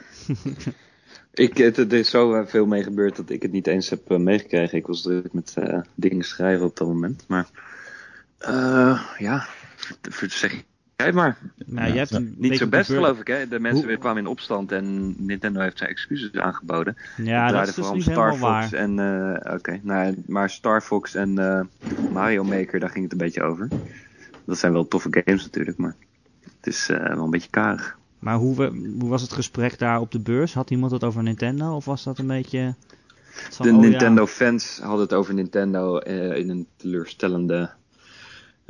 ik, het, er is zo veel mee gebeurd dat ik het niet eens heb meegekregen. Ik was druk met dingen schrijven op dat moment. Maar eh, ja, zeg het maar. Nou, jij hebt een Niet zo best, geloof ik. Hè? De mensen Hoe- weer kwamen in opstand en Nintendo heeft zijn excuses aangeboden. Ja, dat is dus niet Star Fox waar. en eh, oké, nou, maar Star Fox en eh, Mario Maker, daar ging het een beetje over. Dat zijn wel toffe games natuurlijk, maar het is eh, wel een beetje karig. Maar hoe, we- hoe was het gesprek daar op de beurs? Had iemand het over Nintendo of was dat een beetje... van, De oh ja, Nintendo-fans hadden het over Nintendo eh, in een teleurstellende.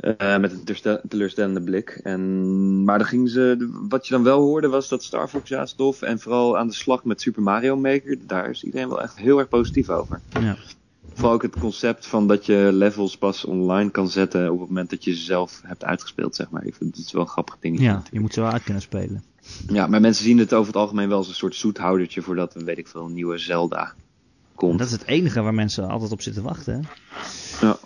Eh, met een teleurste- teleurstellende blik. En, maar dan gingen ze, wat je dan wel hoorde was dat Star Fox ja is tof. En vooral aan de slag met Super Mario Maker. Daar is iedereen wel echt heel erg positief over. Ja. Vooral ook het concept van dat je levels pas online kan zetten op het moment dat je ze zelf hebt uitgespeeld, zeg maar. Ik vind het wel een grappig dingetje. ja, je moet ze wel uit kunnen spelen. Ja, maar mensen zien het over het algemeen wel als een soort zoethoudertje voordat weet ik veel, een nieuwe Zelda komt. Dat is het enige waar mensen altijd op zitten wachten. Hè? Ja.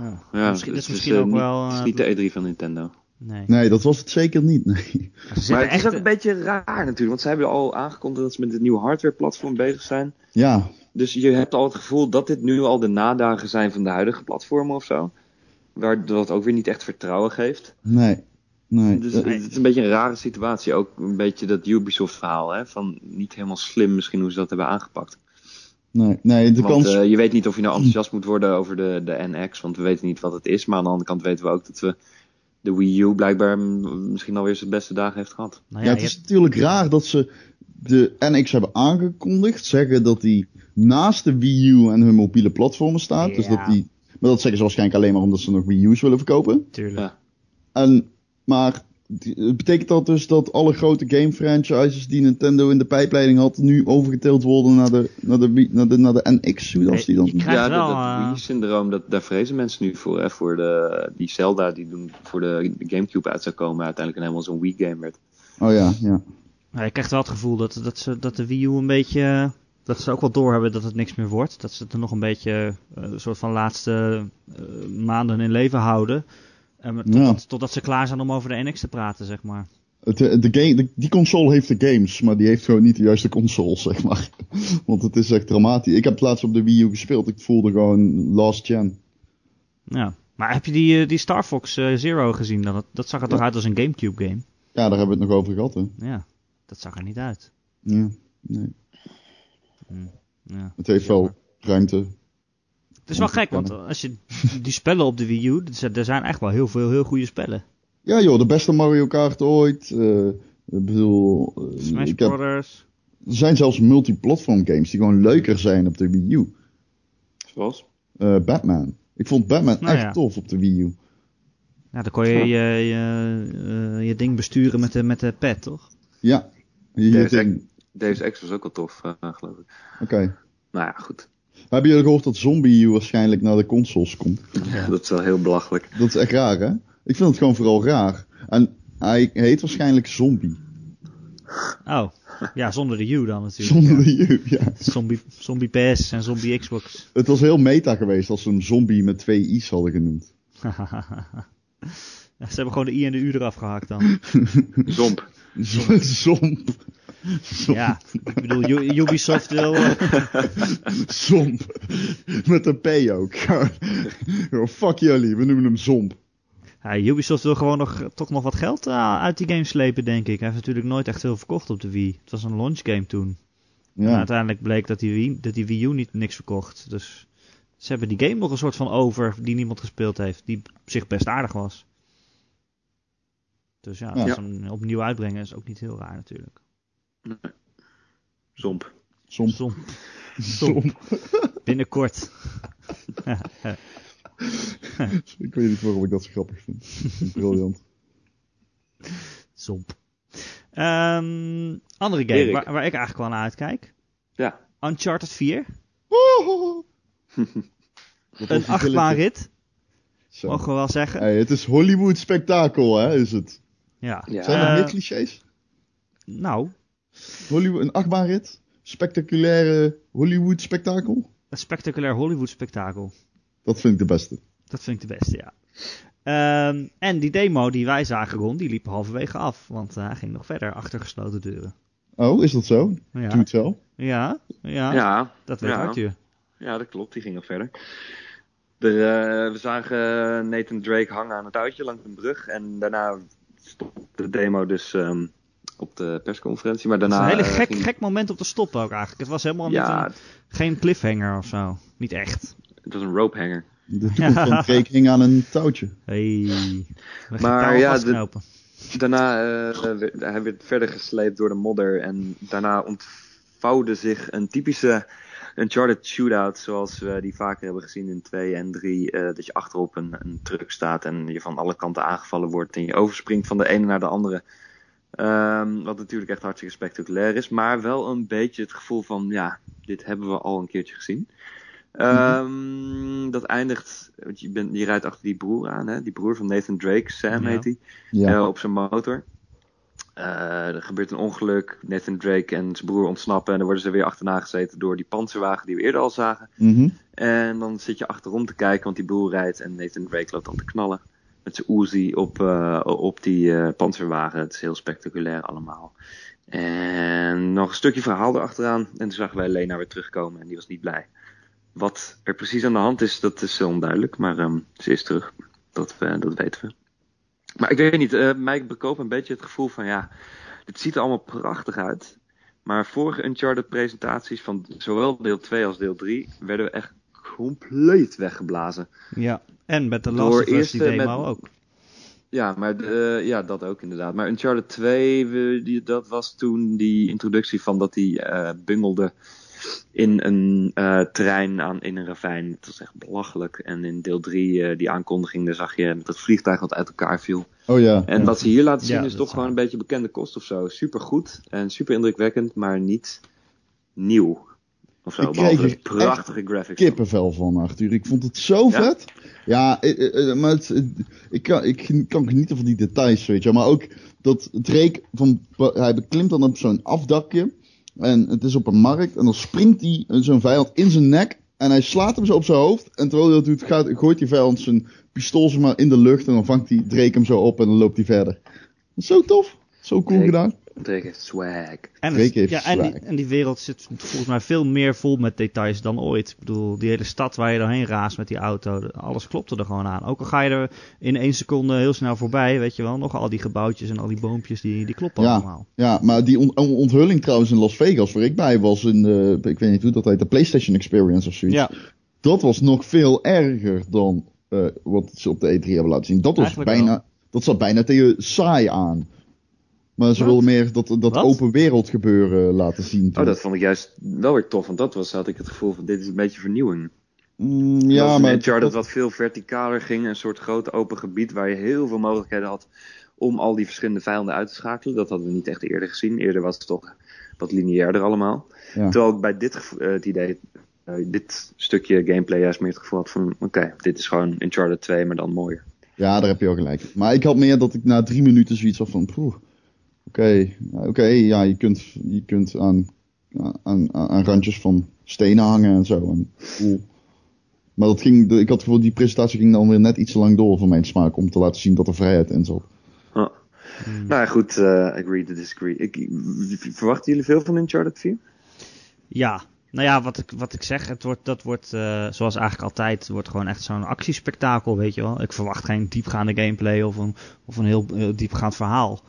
Ja. Ja, misschien, dat is het misschien eh, ook niet- wel... Het eh, is niet de E3 van Nintendo. nee. Nee, dat was het zeker niet. Nee. Ze Maar het is echt... ook een beetje raar natuurlijk, want ze hebben al aangekondigd dat ze met het nieuwe hardware-platform bezig zijn. Ja, Dus je hebt al het gevoel dat dit nu al de nadagen zijn van de huidige platformen of zo. Waardoor het ook weer niet echt vertrouwen geeft. nee. Nee. Dus Eh, het is een beetje een rare situatie. Ook een beetje dat Ubisoft-verhaal, hè? Van niet helemaal slim misschien hoe ze dat hebben aangepakt. Nee. nee, de Want kans... eh, je weet niet of je nou enthousiast moet worden over de, de NX, want we weten niet wat het is. Maar aan de andere kant weten we ook dat we de Wii U blijkbaar misschien alweer zijn beste dagen heeft gehad. nou ja, ja, het is natuurlijk raar dat ze de NX hebben aangekondigd. Zeggen dat die naast de Wii U en hun mobiele platformen staat. Dus Ja. dat die... Maar dat zeggen ze waarschijnlijk alleen maar omdat ze nog Wii U's willen verkopen. tuurlijk. Ja. En, maar betekent dat dus dat alle grote game franchises die Nintendo in de pijpleiding had, nu overgetild worden naar de, naar de, naar de, naar de NX, hoe was die dan? Je ja, wel, dat, dat eh, Wii-syndroom, dat, daar vrezen mensen nu voor. Hè, voor de, die Zelda die doen voor de, Gamecube uit zou komen, uiteindelijk helemaal zo'n Wii-game werd. Oh ja, ja. Nou, je krijgt wel het gevoel dat, dat, ze, dat de Wii U een beetje... Dat ze ook wel doorhebben dat het niks meer wordt. Dat ze het er nog een beetje eh, een soort van laatste eh, maanden in leven houden. En met- totdat, totdat ze klaar zijn om over de NX te praten, zeg maar. Eh, de game, de- die console heeft de games, maar die heeft gewoon niet de juiste console, zeg maar. Want het is echt dramatisch. Ik heb het laatst op de Wii U gespeeld, ik voelde gewoon last gen. Ja. Maar heb je die, eh, die Star Fox eh, Zero gezien? Dat, dat zag er toch Ja. uit als een Gamecube game? Ja, daar hebben we het nog over gehad, hè. Ja, dat zag er niet uit. Ja, nee. Ja. Het heeft wel ruimte. Het is wel gek, want als je die spellen op de Wii U, er zijn- echt wel heel veel heel goede spellen. Ja joh, de beste Mario Kart ooit. eh, ik bedoel, eh, Smash ik heb, Brothers. er zijn zelfs multiplatform games die gewoon leuker zijn op de Wii U. Zoals? Eh, Batman. Ik vond Batman Nou echt ja. tof op de Wii U. Ja, dan kon je je, je, eh, je ding besturen met de, met de pad, toch? Ja. Deus Deus Ex was ook wel tof, eh, geloof ik. Oké. Nou ja, goed. Hebben jullie gehoord dat Zombie U waarschijnlijk naar de consoles komt? Dat is wel heel belachelijk. Dat is echt raar, hè? Ik vind het gewoon vooral raar. En hij heet waarschijnlijk Zombie. Oh, ja, zonder de U dan natuurlijk. Zonder ja. de U, ja. Zombie, zombie PS en Zombie Xbox. Het was heel meta geweest als ze hem Zombie met twee I's hadden genoemd. Ja, ze hebben gewoon de I en de U eraf gehakt dan. Zomp. Zomp. Ja, ik bedoel, Ubisoft wil... eh, Zomp. Met een P ook. Gewoon, Fuck jullie, we noemen hem Zomp. ja, Ubisoft wil gewoon nog, toch nog wat geld eh, uit die game slepen, denk ik. Hij heeft natuurlijk nooit echt veel verkocht op de Wii. Het was een launch game toen. En Ja. uiteindelijk bleek dat die, Wii, dat die Wii U niet, niks verkocht. Dus ze hebben die game nog een soort van over die niemand gespeeld heeft. Die op zich best aardig was. Dus ja, als Ja. ze hem opnieuw uitbrengen is ook niet heel raar natuurlijk. Zomp. Zomp. Zomp. Zomp. Binnenkort. Ik weet niet waarom ik dat zo grappig vind. Briljant. Zomp. Ehm, andere game waar, waar ik eigenlijk wel naar uitkijk. Ja. Uncharted 4. Wat was Een die achtbaanrit. Zo. Mogen we wel zeggen. Hey, het is Hollywood spektakel, hè, is het. Ja. Ja. Zijn er meer clichés? Nou, Hollywood, een achtbaanrit? Spectaculaire Hollywood spektakel? een spectaculair Hollywood spektakel. Dat vind ik de beste. Dat vind ik de beste, ja. Ehm, en die demo die wij zagen, Ron, die liep halverwege af. Want eh, hij ging nog verder achter gesloten deuren. Oh, is dat zo? Doe Ja, het zo. ja, ja, Ja, dat weet ja. Arthur. Ja, dat klopt. Die ging nog verder. De, eh, we zagen Nathan Drake hangen aan het touwtje langs een brug. En daarna stopte de demo dus ehm, op de persconferentie. Maar Het daarna... is een hele eh, gek, ging- gek moment om te stoppen ook eigenlijk. Het was helemaal Ja, niet een- geen cliffhanger of zo. Niet echt. het was een rope hanger. De toekomst van hing aan een touwtje. Hey. Maar ja, de- Daarna eh, werd, hij werd verder gesleept door de modder. En daarna ontvouwde zich een typische Uncharted shootout. Zoals we die vaker hebben gezien in 2 en 3. eh, dat je achterop een, een truck staat en je van alle kanten aangevallen wordt. En je overspringt van de ene naar de andere. Ehm, wat natuurlijk echt hartstikke spectaculair is. Maar wel een beetje het gevoel van, ja, dit hebben we al een keertje gezien. Ehm, Dat eindigt, want je, bent, je rijdt achter die broer aan, hè? die broer van Nathan Drake, Sam Ja. heet hij, Ja. eh, op zijn motor. Eh, er gebeurt een ongeluk, Nathan Drake en zijn broer ontsnappen en dan worden ze weer achterna gezeten door die panzerwagen die we eerder al zagen. Mhm. En dan zit je achterom te kijken, want die broer rijdt en Nathan Drake loopt dan te knallen. Met zijn Uzi op, eh, op die eh, panzerwagen. Het is heel spectaculair allemaal. En nog een stukje verhaal erachteraan. En toen zagen wij Lena weer terugkomen en die was niet blij. Wat er precies aan de hand is, dat is onduidelijk. Maar ehm, ze is terug. Dat, we, dat weten we. Maar ik weet niet, eh mij bekoopt een beetje het gevoel van ja, dit ziet er allemaal prachtig uit. Maar vorige Uncharted presentaties van zowel deel 2 als deel 3 werden we echt compleet weggeblazen. Ja, en met de Door Last of Us eerst, die eh, demo met- ook. Ja, maar de- ja, dat ook inderdaad. Maar Uncharted 2, we, die, dat was toen die introductie van dat hij eh bungelde in een eh trein aan, in een ravijn. Het was echt belachelijk. En in deel 3, eh, die aankondiging, daar zag je met dat vliegtuig wat uit elkaar viel. Oh ja. En wat ze hier laten zien Ja, is dat toch is gewoon een beetje bekende kost of zo. Super goed en super indrukwekkend, maar niet nieuw. Of zo, Ik behalve er de prachtige graphics. kippenvel van, Arthur. Ik vond het zo Ja? vet. Ja, eh, eh, eh, maar het, ik, kan, ik kan genieten van die details, weet je. Maar ook dat Drake, van, hij beklimt dan op zo'n afdakje. En het is op een markt. En dan springt hij zo'n vijand in zijn nek. En hij slaat hem zo op zijn hoofd. En terwijl hij dat doet, gaat, gooit die vijand zijn pistool maar, in de lucht. En dan vangt die Drake hem zo op en dan loopt hij verder. Zo tof. Zo cool Drake. gedaan. Drake heeft swag. En, Drake het- heeft ja, en, die, swag. en die wereld zit volgens mij veel meer vol met details dan ooit. Ik bedoel, die hele stad waar je doorheen raast met die auto, alles klopte er gewoon aan. Ook al ga je er in één seconde heel snel voorbij, weet je wel, nog al die gebouwtjes en al die boompjes, die, die kloppen Ja. allemaal. Ja, maar die on- on- onthulling trouwens in Las Vegas, waar ik bij was, in de, ik weet niet hoe dat heet, de PlayStation Experience of zoiets. Ja, Dat was nog veel erger dan eh, wat ze op de E3 hebben laten zien. Dat was Eigenlijk bijna, dat zat bijna tegen saai aan. Maar ze wilden meer dat, dat Wat? open wereld gebeuren laten zien. Oh, dat vond ik juist wel weer tof. Want dat was, had ik het gevoel van dit is een beetje vernieuwing. Mm, Ja, maar Uncharted dat- wat veel verticaler ging. Een soort groot open gebied waar je heel veel mogelijkheden had om al die verschillende vijanden uit te schakelen. Dat hadden we niet echt eerder gezien. Eerder was het toch wat lineairder allemaal. Ja. Terwijl ik bij dit eh, het idee, eh, dit stukje gameplay juist meer het gevoel had van oké, dit is gewoon Uncharted 2, maar dan mooier. Ja, daar heb je wel gelijk. Maar ik had meer dat ik na drie minuten zoiets had van, poeh, oké, oké, ja, je kunt, je kunt aan, aan, aan randjes van stenen hangen en zo. En, cool. Maar dat ging, ik had het gevoel, die presentatie ging dan weer net iets te lang door voor mijn smaak, om te laten zien dat er vrijheid in zat. Ah. Nou ja, goed, eh, agree to disagree. Ik, verwachten jullie veel van Uncharted 4? ja. Nou ja, wat ik, wat ik zeg, het wordt, dat wordt eh, zoals eigenlijk altijd, het wordt gewoon echt zo'n actiespektakel, weet je wel. Ik verwacht geen diepgaande gameplay of een, of een heel, heel diepgaand verhaal.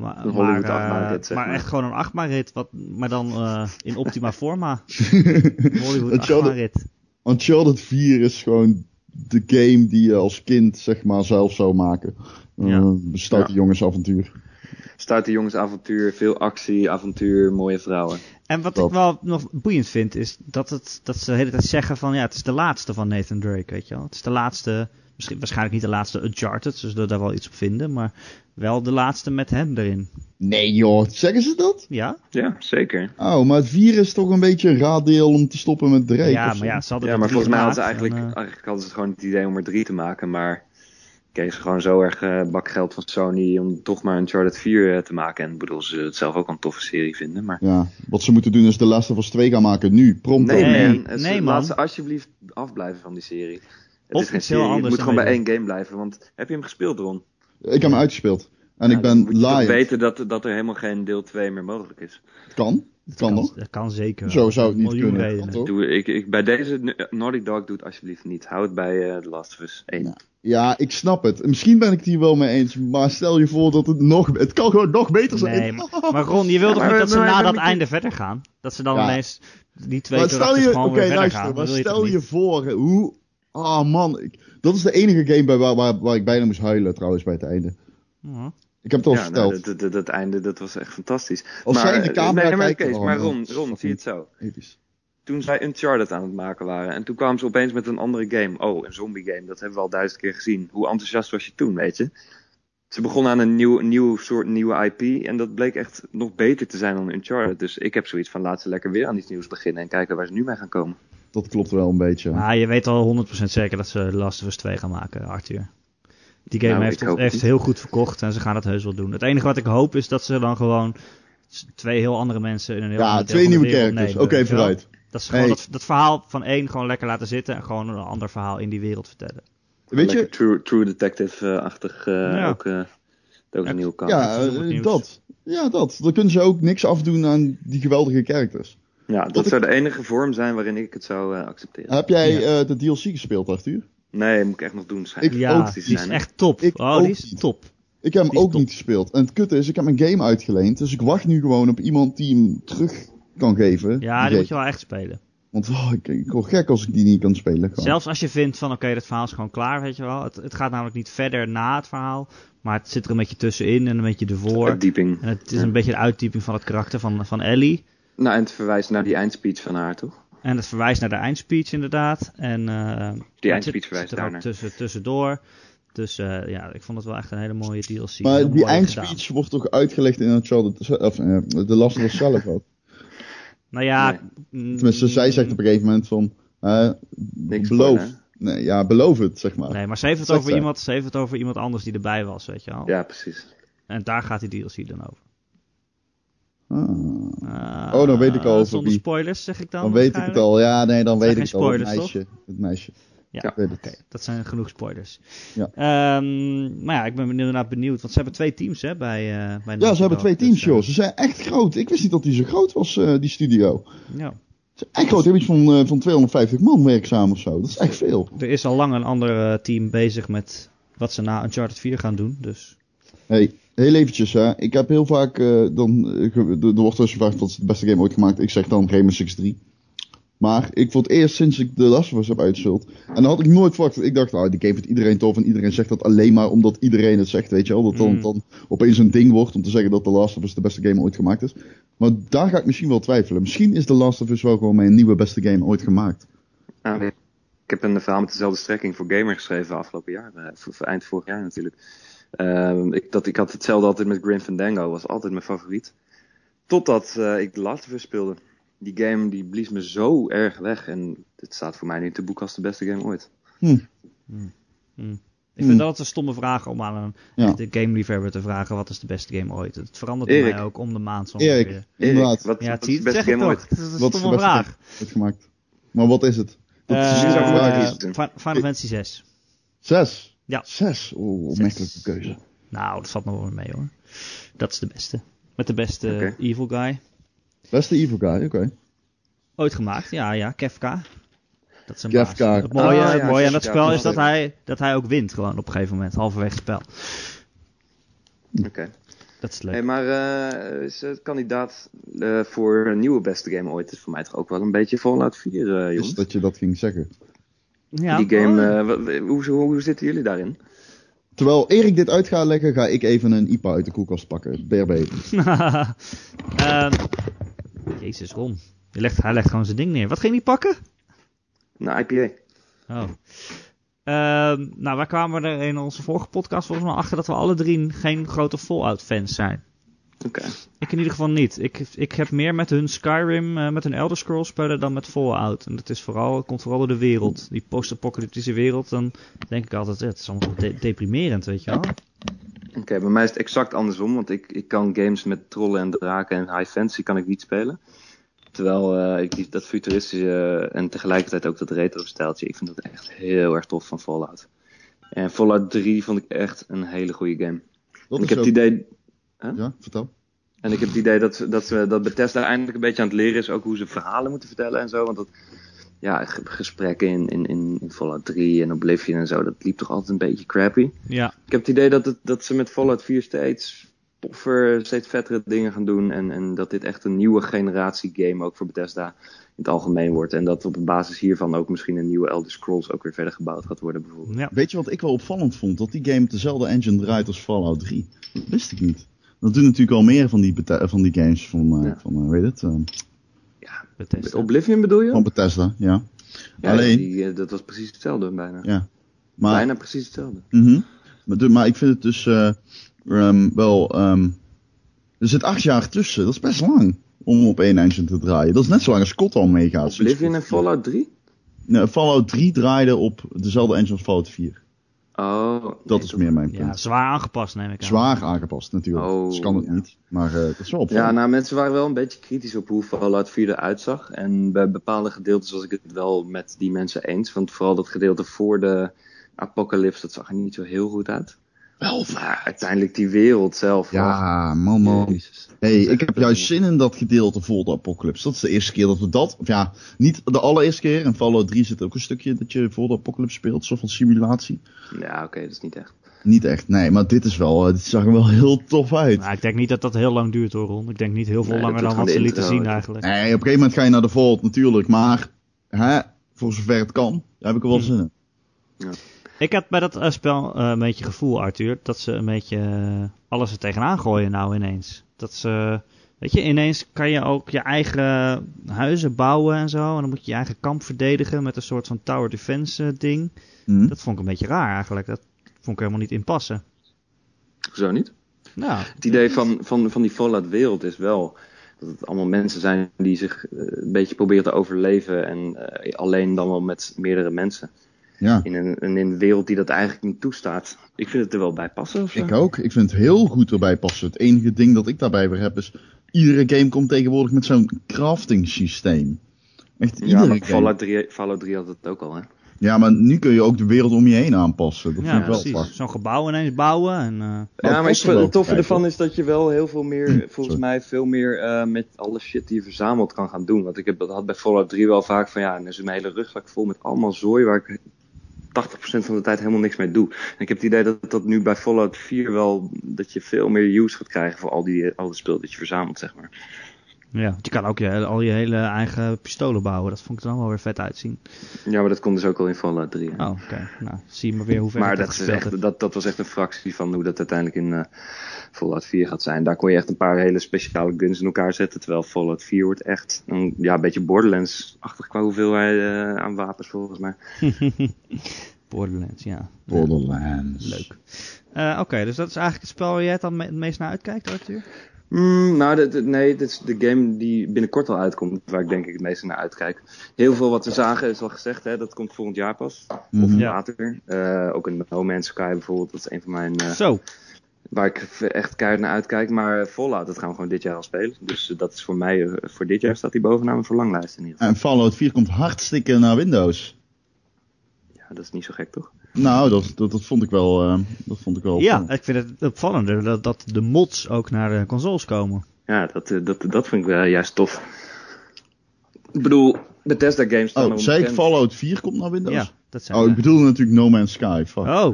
Maar, Een Hollywood maar, eh, zeg maar maar. echt gewoon een achtbaanrit, wat, maar dan eh, in optima forma. Hollywood Uncharted- achtbaanrit. Uncharted 4 is gewoon de game die je als kind, zeg maar, zelf zou maken. Uh, Ja. Stoute Ja. jongensavontuur. Stoute jongensavontuur, veel actie, avontuur, mooie vrouwen. En wat Dat. ik wel nog boeiend vind, is dat, het, dat ze de hele tijd zeggen van ja, het is de laatste van Nathan Drake, weet je wel. Het is de laatste, misschien waarschijnlijk niet de laatste Uncharted, ze zullen daar wel iets op vinden, maar wel de laatste met hem erin. Nee joh, zeggen ze dat? Ja? Ja, zeker. Oh, maar het 4 is toch een beetje een raaddeel om te stoppen met Drake ja, maar ja, ze hadden Ja, maar volgens mij hadden ze eigenlijk, en, eh, eigenlijk hadden ze gewoon het idee om er drie te maken, maar kregen ze gewoon zo erg eh, bakgeld van Sony om toch maar een Uncharted 4 eh, te maken. En ik bedoel, ze het zelf ook een toffe serie vinden. Maar Ja, wat ze moeten doen is de Last of Us 2 gaan maken. Nu, pronto. nee, Nee, nee, Laat man. ze alsjeblieft afblijven van die serie. Het Of is iets heel anders moet gewoon bij één game blijven. Want heb je hem gespeeld, Ron? Ik heb hem uitgespeeld. En Ja, ik ben moet je live. weten dat, dat er helemaal geen deel 2 meer mogelijk is. Het kan. Het kan nog. Dat kan zeker. Zo zou het niet kunnen. redenen. Toch? Doe, ik, ik, bij deze Naughty Dog doe het alsjeblieft niet. Hou het bij eh The Last of Us 1. Ja. Ja, ik snap het. Misschien ben ik het hier wel mee eens. Maar stel je voor dat het nog... Het kan gewoon nog beter zijn. Nee, maar, maar Ron, je wil toch maar- niet dat ze maar- na dat einde verder gaan? Dat ze dan Ja. ineens die twee Maar keer stel je... gewoon weer verder luister. gaan. Maar je stel je voor hoe... Ah man, ik- dat is de enige game bij waar, waar, waar ik bijna moest huilen trouwens bij het einde. Ja. Ik heb het al Ja, verteld. nou, dat, dat, dat einde dat was echt fantastisch. Als maar, zij in de eh, camera nee, maar, kijken, oh, maar man, Ron, Ron zie je het zo. Episch. Toen zij Uncharted aan het maken waren en toen kwamen ze opeens met een andere game. Oh, een zombie game, dat hebben we al duizend keer gezien. Hoe enthousiast was je toen, weet je? Ze begonnen aan een nieuw, nieuw soort nieuwe IP en dat bleek echt nog beter te zijn dan Uncharted. Dus ik heb zoiets van laat ze lekker weer aan iets nieuws beginnen en kijken waar ze nu mee gaan komen. Dat klopt wel een beetje. Maar je weet al 100% zeker dat ze Last of Us 2 gaan maken, Arthur. Die game Nou, heeft, hoop heeft het heel goed verkocht en ze gaan het heus wel doen. Het enige wat ik hoop is dat ze dan gewoon twee heel andere mensen in een heel ja, twee nieuwe characters. Oké, vooruit. Dat ze gewoon Hey. dat, dat verhaal van één gewoon lekker laten zitten en gewoon een ander verhaal in die wereld vertellen. Weet je, True, True Detective-achtig eh Ja. ook, eh, dat ook een nieuwe kant. ja, dat eh, dat. Ja, dat. Dan kunnen ze ook niks afdoen aan die geweldige characters. Ja, dat zou de enige vorm zijn waarin ik het zou eh, accepteren. Heb jij Ja. eh, de DLC gespeeld, Arthur? Nee, moet ik echt nog doen. Schijnt Ik ja, ook die is zijn, hè? echt top. Ik oh, die is niet. top. Ik heb hem ook top. niet gespeeld. En het kutte is, ik heb mijn game uitgeleend. Dus ik wacht nu gewoon op iemand die hem terug kan geven. Ja, die moet je wel echt spelen. Want oh, ik, ik word gek als ik die niet kan spelen. Gewoon. Zelfs als je vindt van oké, dat verhaal is gewoon klaar, weet je wel. Het, het gaat namelijk niet verder na het verhaal, maar het zit er een beetje tussenin en een beetje ervoor. Verdieping. En het is Ja. een beetje een uittyping van het karakter van, van Ellie. Nou, en het verwijst naar die eindspeech van haar, toch? En het verwijst naar de eindspeech inderdaad. En, eh, het zit- eindspeech verwijst er daarnaar. tussen, tussendoor. Dus eh, ja, ik vond het wel echt een hele mooie DLC. maar die eindspeech gedaan. wordt toch uitgelegd in het Charlotte, of eh, de Last of Us zelf ook. Nou ja, Nee. mm, Tenminste, zij zegt op een gegeven moment van, eh, Niks beloof. Nee, ja, beloof het, zeg maar. Nee, maar ze heeft, het over iemand, ze heeft het over iemand anders die erbij was, weet je wel. Ja, precies. En daar gaat die DLC dan over. Ah, Oh, dan weet ik al over Zonder wie. spoilers, zeg ik dan. dan weet ik het al. Ja, nee, dan weet ik het al. Het meisje. Het meisje. Ja. Oké, dat zijn genoeg spoilers. Ja. Ehm, maar ja, ik ben inderdaad benieuwd. Want ze hebben twee teams hè, bij, eh bij Ja, ze hebben twee teams, dus, eh, joh. Ze zijn echt groot. Ik wist niet dat die zo groot was, eh, die studio. ja. Ze zijn echt groot. Ze hebben iets van, van 250 man werkzaam of zo. Dat is echt veel. Er is al lang een ander team bezig met wat ze na Uncharted 4 gaan doen. Dus Hey, heel eventjes, hè. Ik heb heel vaak, eh, dan, eh, er wordt dus gevraagd wat is de beste game ooit gemaakt. Ik zeg dan Rainbow Six 3. Maar ik voor het eerst sinds ik de Last of Us heb uitgespeeld. En dan had ik nooit verwacht. Ik dacht, nou, die game vindt iedereen tof. En iedereen zegt dat alleen maar omdat iedereen het zegt, weet je wel. Dat dan, Mm. dan opeens een ding wordt om te zeggen dat The Last of Us de beste game ooit gemaakt is. Maar daar ga ik misschien wel twijfelen. Misschien is The Last of Us wel gewoon mijn nieuwe beste game ooit gemaakt. Nou, ik heb een verhaal met dezelfde strekking voor Gamer geschreven afgelopen jaar. eh, voor- voor eind vorig jaar natuurlijk. Ehm, ik, dat, ik had hetzelfde altijd met Grim Fandango. Was altijd mijn favoriet. Totdat eh, ik The Last of Us speelde. Die game die blies me zo erg weg. En het staat voor mij nu te boek als de beste game ooit. ik vind dat altijd een stomme vraag om aan een Ja. game liefhebber te vragen wat is de beste game ooit. Het verandert Erik. mij ook om de maand soms Erik, weer. inderdaad. Erik, wat, Ja, wat zie, is de beste game toch. ooit? Dat is een Wat is de stomme beste vraag. Gemaakt. Maar wat is het? Dat is Eh, de vraag. is. is. Final Fantasy 6. Zes. Ja. Zes. Oeh, opmerkelijke keuze. Nou, dat valt nog wel mee hoor. Dat is de beste. Met de beste evil guy. Beste Evil Guy, oké. Ooit gemaakt, ja, ja, Kefka. Dat is een Kefka. baas. Het mooie, Ah, het ja, mooie aan dat spel is dat hij, dat hij ook wint gewoon op een gegeven moment, halverwege het spel. Oké. Dat is leuk. Hey, maar eh, is het kandidaat eh, voor een nieuwe beste game ooit? is voor mij toch ook wel een beetje Fallout 4, eh Is jongens. dat je dat ging zeggen. Ja, Die game, oh. eh, hoe, hoe, hoe zitten jullie daarin? Terwijl Erik dit uit gaat leggen, ga ik even een IPA uit de koelkast pakken. BRB. Ehm, Jezus, Ron. Hij legt, hij legt gewoon zijn ding neer. Wat ging hij pakken? Nou, IPA. Oh. Ehm, nou, wij kwamen er in onze vorige podcast volgens mij achter dat we alle drie geen grote Fallout-fans zijn. Oké. Ik in ieder geval niet. Ik, ik heb meer met hun Skyrim, eh, met hun Elder Scrolls spelen dan met Fallout. En dat is vooral, het komt vooral door de wereld. Die post-apocalyptische wereld, dan denk ik altijd, het is allemaal de- deprimerend, weet je wel. Oké, bij mij is het exact andersom, want ik, ik kan games met trollen en draken en high fantasy kan ik niet spelen. Terwijl eh, ik die- dat futuristische en tegelijkertijd ook dat retro stijltje, ik vind dat echt heel erg tof van Fallout. En Fallout 3 vond ik echt een hele goede game. Ik heb ook... het idee, Ja, vertel. en ik heb het idee dat, dat, ze, dat Bethesda eindelijk een beetje aan het leren is ook hoe ze verhalen moeten vertellen en zo. Want dat, ja, ge- gesprekken in, in, in, in Fallout 3 en Oblivion en zo, dat liep toch altijd een beetje crappy. Ja, Ik heb het idee dat, het, dat ze met Fallout 4 steeds toffer, steeds vettere dingen gaan doen. En, en dat dit echt een nieuwe generatie game ook voor Bethesda in het algemeen wordt. En dat op basis hiervan ook misschien een nieuwe Elder Scrolls ook weer verder gebouwd gaat worden bijvoorbeeld. ja. Weet je wat ik wel opvallend vond? Dat die game op dezelfde engine draait als Fallout 3. Dat wist ik niet. Dat doen natuurlijk al meer van die, Bethe- van die games van, eh Ja. van eh, weet het, eh, Ja, Bethesda. Oblivion bedoel je? van Bethesda, ja. Ja, alleen- die, eh, dat was precies hetzelfde bijna. ja. Maar, Bijna precies hetzelfde. mhm. maar, maar ik vind het dus eh, ehm, wel... ehm, er zit acht jaar tussen, dat is best lang. Om op één engine te draaien. Dat is net zo lang als COD al meegaat. Oblivion en COD 4. Fallout 3? Nee, Fallout 3 draaide op dezelfde engine als Fallout 4. Oh, Dat nee, is meer mijn Ja, punt. zwaar aangepast neem ik aan. Zwaar aangepast natuurlijk. Oh, dus kan het ja. niet. Maar eh dat is wel Ja, opvallend. nou, mensen waren wel een beetje kritisch op hoe Fallout 4 eruit zag. En bij bepaalde gedeeltes was ik het wel met die mensen eens. Want vooral dat gedeelte voor de apocalypse, dat zag er niet zo heel goed uit. Wel, maar uiteindelijk die wereld zelf. Ja, man, man. Jezus. Hey, ik heb juist zin in dat gedeelte voor de apocalypse. Dat is de eerste keer dat we dat, of ja, niet de allereerste keer. In Fallout 3 zit ook een stukje dat je voor de apocalypse speelt, zo van simulatie. Ja, oké, dat is niet echt. Niet echt, nee, maar dit is wel, eh, dit zag er wel heel tof uit. Nou, ik denk niet dat dat heel lang duurt hoor, Ron. Ik denk niet heel veel Nee, langer dan wat ze lieten zien ja. eigenlijk. Nee, op een gegeven moment ga je naar de Vault natuurlijk, maar hè, voor zover het kan, daar heb ik er wel Hm. zin in. Ik had bij dat eh, spel eh, een beetje gevoel, Arthur, dat ze een beetje eh, alles er tegenaan gooien nou ineens. Dat ze, weet je, ineens kan je ook je eigen huizen bouwen en zo. En dan moet je je eigen kamp verdedigen met een soort van tower defense ding. Hm? Dat vond ik een beetje raar eigenlijk. Dat vond ik helemaal niet inpassen. Hoezo niet? Nou, Het idee van, van, van die Fallout-wereld is wel dat het allemaal mensen zijn die zich een beetje proberen te overleven. En alleen dan wel met meerdere mensen. Ja, In een, in een wereld die dat eigenlijk niet toestaat. Ik vind het er wel bij passen of zo. ik ook. Ik vind het heel goed erbij passen. Het enige ding dat ik daarbij weer heb is, iedere game komt tegenwoordig met zo'n crafting systeem. Echt Ja, iedere game. Fallout 3, Fallout 3 had het ook al, hè? Ja, maar nu kun je ook de wereld om je heen aanpassen. Dat ja, vind ik wel precies. Zo'n gebouw ineens bouwen en... eh, Maar ja, maar ik het toffe ervan is dat je wel heel veel meer, volgens Sorry. mij, veel meer eh, met alle shit die je verzamelt kan gaan doen. Want ik heb, dat had bij Fallout 3 wel vaak van, ja, dan is mijn hele rugzak vol met allemaal zooi waar ik 80% van de tijd helemaal niks mee doe. En ik heb het idee dat dat nu bij Fallout 4 wel, dat je veel meer use gaat krijgen voor al die, al die spul dat je verzamelt, zeg maar. Ja, je kan ook je, al je hele eigen pistolen bouwen. Dat vond ik er dan wel weer vet uitzien. Ja, maar dat komt dus ook al in Fallout 3. hè. Oh, oké. Nou, zie je maar weer hoe ver Maar dat, dat is echt, dat, dat was echt een fractie van hoe dat uiteindelijk in eh, Fallout 4 gaat zijn. Daar kon je echt een paar hele speciale guns in elkaar zetten. Terwijl Fallout 4 wordt echt een, ja, een beetje Borderlands-achtig qua hoeveelheid eh, aan wapens volgens mij. Borderlands, ja. Borderlands. Leuk. Eh, Oké, dus dat is eigenlijk het spel waar jij het dan me- het meest naar uitkijkt, Arthur? Mm, nou, dit- dit- nee, dit is de game die binnenkort al uitkomt, waar ik denk ik het meeste naar uitkijk. Heel veel wat we zagen is al gezegd, hè, dat komt volgend jaar pas. Of Mhm. Ja. later. Eh, ook een No Man's Sky bijvoorbeeld, dat is een van mijn... eh, Zo. waar ik echt keihard naar uitkijk. Maar Fallout, dat gaan we gewoon dit jaar al spelen. Dus eh, dat is voor mij, voor dit jaar staat die bovenaan mijn verlanglijst in ieder geval. En Fallout 4 komt hartstikke naar Windows. Ja, dat is niet zo gek, toch? Nou, dat, dat, dat vond ik wel. eh, dat vond ik wel Ja, ik vind het opvallender dat, dat de mods ook naar de consoles komen. Ja, dat, eh, dat, dat vind ik wel juist tof. Ik bedoel, Bethesda games staan Oh, zei ik. Fallout 4 komt naar Windows? Ja, dat zijn Oh, we. ik bedoelde natuurlijk No Man's Sky. Fuck. Oh,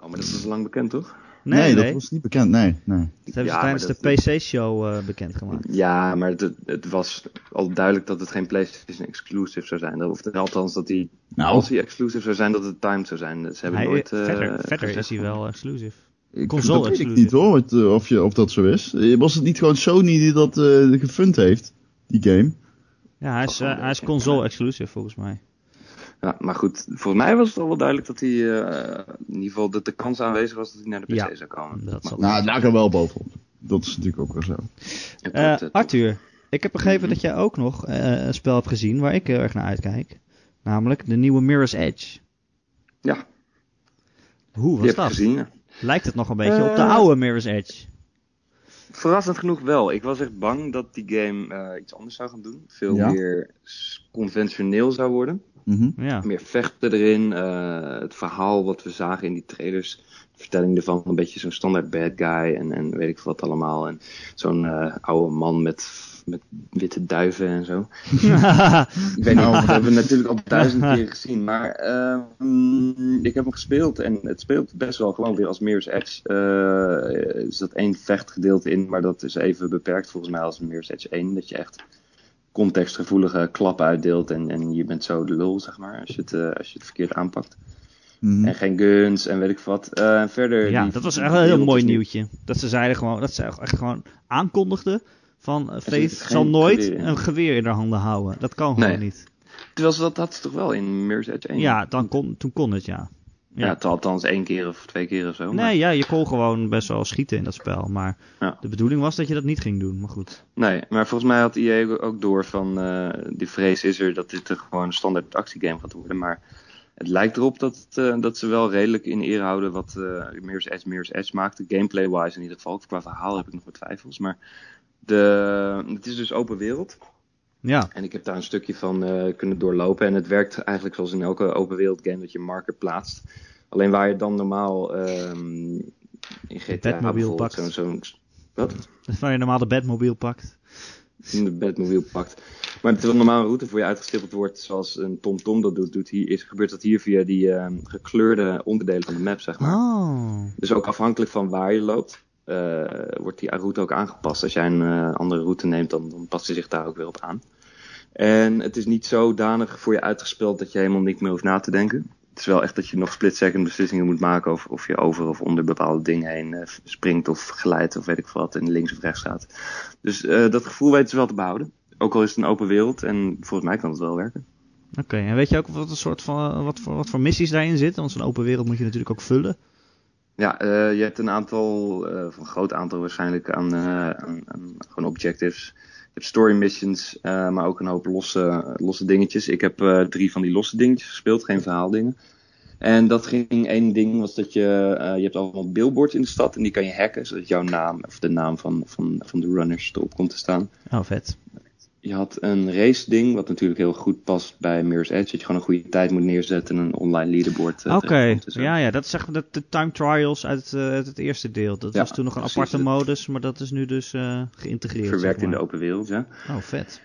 Oh, maar dat is al lang bekend, toch? Nee, nee. dat was niet bekend. Nee, nee. Dat hebben Ja, ze tijdens de PC-show eh bekendgemaakt. Ja, maar het, het was al duidelijk dat het geen PlayStation exclusive zou zijn. Of althans, dat die, Nou. als hij exclusive zou zijn, dat het timed zou zijn. Ze hebben Hij, nooit... eh, verder verder gezegd is hij wel exclusive. Ik, Console dat weet ik niet hoor, het, eh, of, je, of dat zo is. Was het niet gewoon Sony die dat eh gefund heeft? Die game? Ja, hij is, hij is console exclusive volgens mij. Ja, maar goed, volgens mij was het al wel duidelijk dat hij, eh, in ieder geval dat de kans aanwezig was dat hij naar de PC Ja. zou komen. Dat zal Nou, daar we wel bovenop. Dat is natuurlijk ook wel zo. Eh, eh, Arthur, ik heb begrepen Mhm. dat jij ook nog eh, een spel hebt gezien waar ik heel erg naar uitkijk. Namelijk de nieuwe Mirror's Edge. Ja, Hoe die was heb ik dat? gezien. Lijkt het nog een beetje op de oude Mirror's Edge? Verrassend genoeg wel. Ik was echt bang dat die game eh, iets anders zou gaan doen. Veel Ja? meer conventioneel zou worden. Mhm. Ja. Meer vechten erin. eh, het verhaal wat we zagen in die trailers. De vertelling ervan. Een beetje zo'n standaard bad guy. En, en weet ik wat allemaal. En zo'n eh, oude man met, met witte duiven en zo. Ik weet niet, dat hebben we natuurlijk al duizend keer gezien. Maar ehm, ik heb hem gespeeld en het speelt best wel gewoon weer als Mirror's Edge. Eh, er zat één vechtgedeelte in, maar dat is even beperkt volgens mij als Mirror's Edge 1. Dat je echt contextgevoelige klappen uitdeelt en, en je bent zo de lul, zeg maar, als je het, eh, als je het verkeerd aanpakt. Mhm. En geen guns en weet ik wat. Eh, verder... ja, dat was echt een heel mooi nieuwtje. Dat ze zeiden gewoon, dat ze echt gewoon aankondigden van eh, Faith zal nooit geweer een geweer in haar handen houden. Dat kan gewoon Nee. niet. Terwijl ze dat had ze toch wel in Mirror's Edge 1? Ja, dan kon, toen kon het ja. Ja, ja. het althans één keer of twee keer of zo. maar- Nee, ja, je kon gewoon best wel schieten in dat spel. Maar Ja. de bedoeling was dat je dat niet ging doen. Maar goed. Nee, maar volgens mij had EA ook door van eh die vrees is er dat dit er gewoon een standaard actiegame gaat worden. Maar het lijkt erop dat, eh, dat ze wel redelijk in eer houden wat eh Mirror's Edge Mirror's Edge maakte. Gameplay-wise in ieder geval. Qua verhaal heb ik nog wat twijfels. Maar de, het is dus open wereld. Ja, En ik heb daar een stukje van eh, kunnen doorlopen. En het werkt eigenlijk zoals in elke open wereld game dat je marker plaatst. Alleen waar je dan normaal ehm, in GTA Batmobile pakt. zo'n... zo'n wat? waar je normaal de Batmobile pakt. in de Batmobile pakt. Maar terwijl normaal een route voor je uitgestippeld wordt, zoals een TomTom dat doet, doet hier, is, gebeurt dat hier via die ehm, gekleurde onderdelen van de map, zeg maar. Oh. Dus ook afhankelijk van waar je loopt, eh, wordt die route ook aangepast. Als jij een eh, andere route neemt, dan, dan past hij zich daar ook weer op aan. En het is niet zodanig voor je uitgespeeld dat je helemaal niet meer hoeft na te denken. Het is wel echt dat je nog split-second beslissingen moet maken over of je over of onder bepaalde dingen heen eh, springt of glijdt of weet ik wat en links of rechts gaat. Dus dat gevoel weten ze wel te behouden. Ook al is het een open wereld en volgens mij kan het wel werken. Oké, en weet je ook wat, een soort van, wat, voor, wat voor missies daarin zitten? Want zo'n open wereld moet je natuurlijk ook vullen. Ja, eh, je hebt een aantal, eh, of een groot aantal waarschijnlijk aan, eh, aan, gewoon objectives. Je hebt story missions, maar ook een hoop losse, losse dingetjes. Ik heb drie van die losse dingetjes gespeeld, geen verhaaldingen. En dat ging één ding was dat je, je hebt allemaal billboards in de stad en die kan je hacken, zodat jouw naam of de naam van, van, van de runners erop komt te staan. Oh, vet. Je had een race ding, wat natuurlijk heel goed past bij Mirror's Edge. Dat je gewoon een goede tijd moet neerzetten en een online leaderboard. eh, Oké, ja, ja, dat is echt de, de time trials uit, eh, uit het eerste deel. Dat Ja, was toen nog een aparte modus, maar dat is nu dus eh, geïntegreerd. Verwerkt zeg in de open wereld, ja. Oh, vet.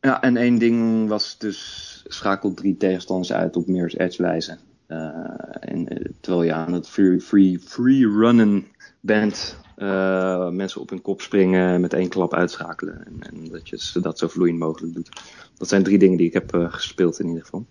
Ja, en één ding was dus schakel drie tegenstanders uit op Mirror's Edge wijze. En, terwijl je aan het free, free, free runnen bent, eh, mensen op hun kop springen, met één klap uitschakelen. En, en dat je dat zo vloeiend mogelijk doet. Dat zijn drie dingen die ik heb eh, gespeeld in ieder geval.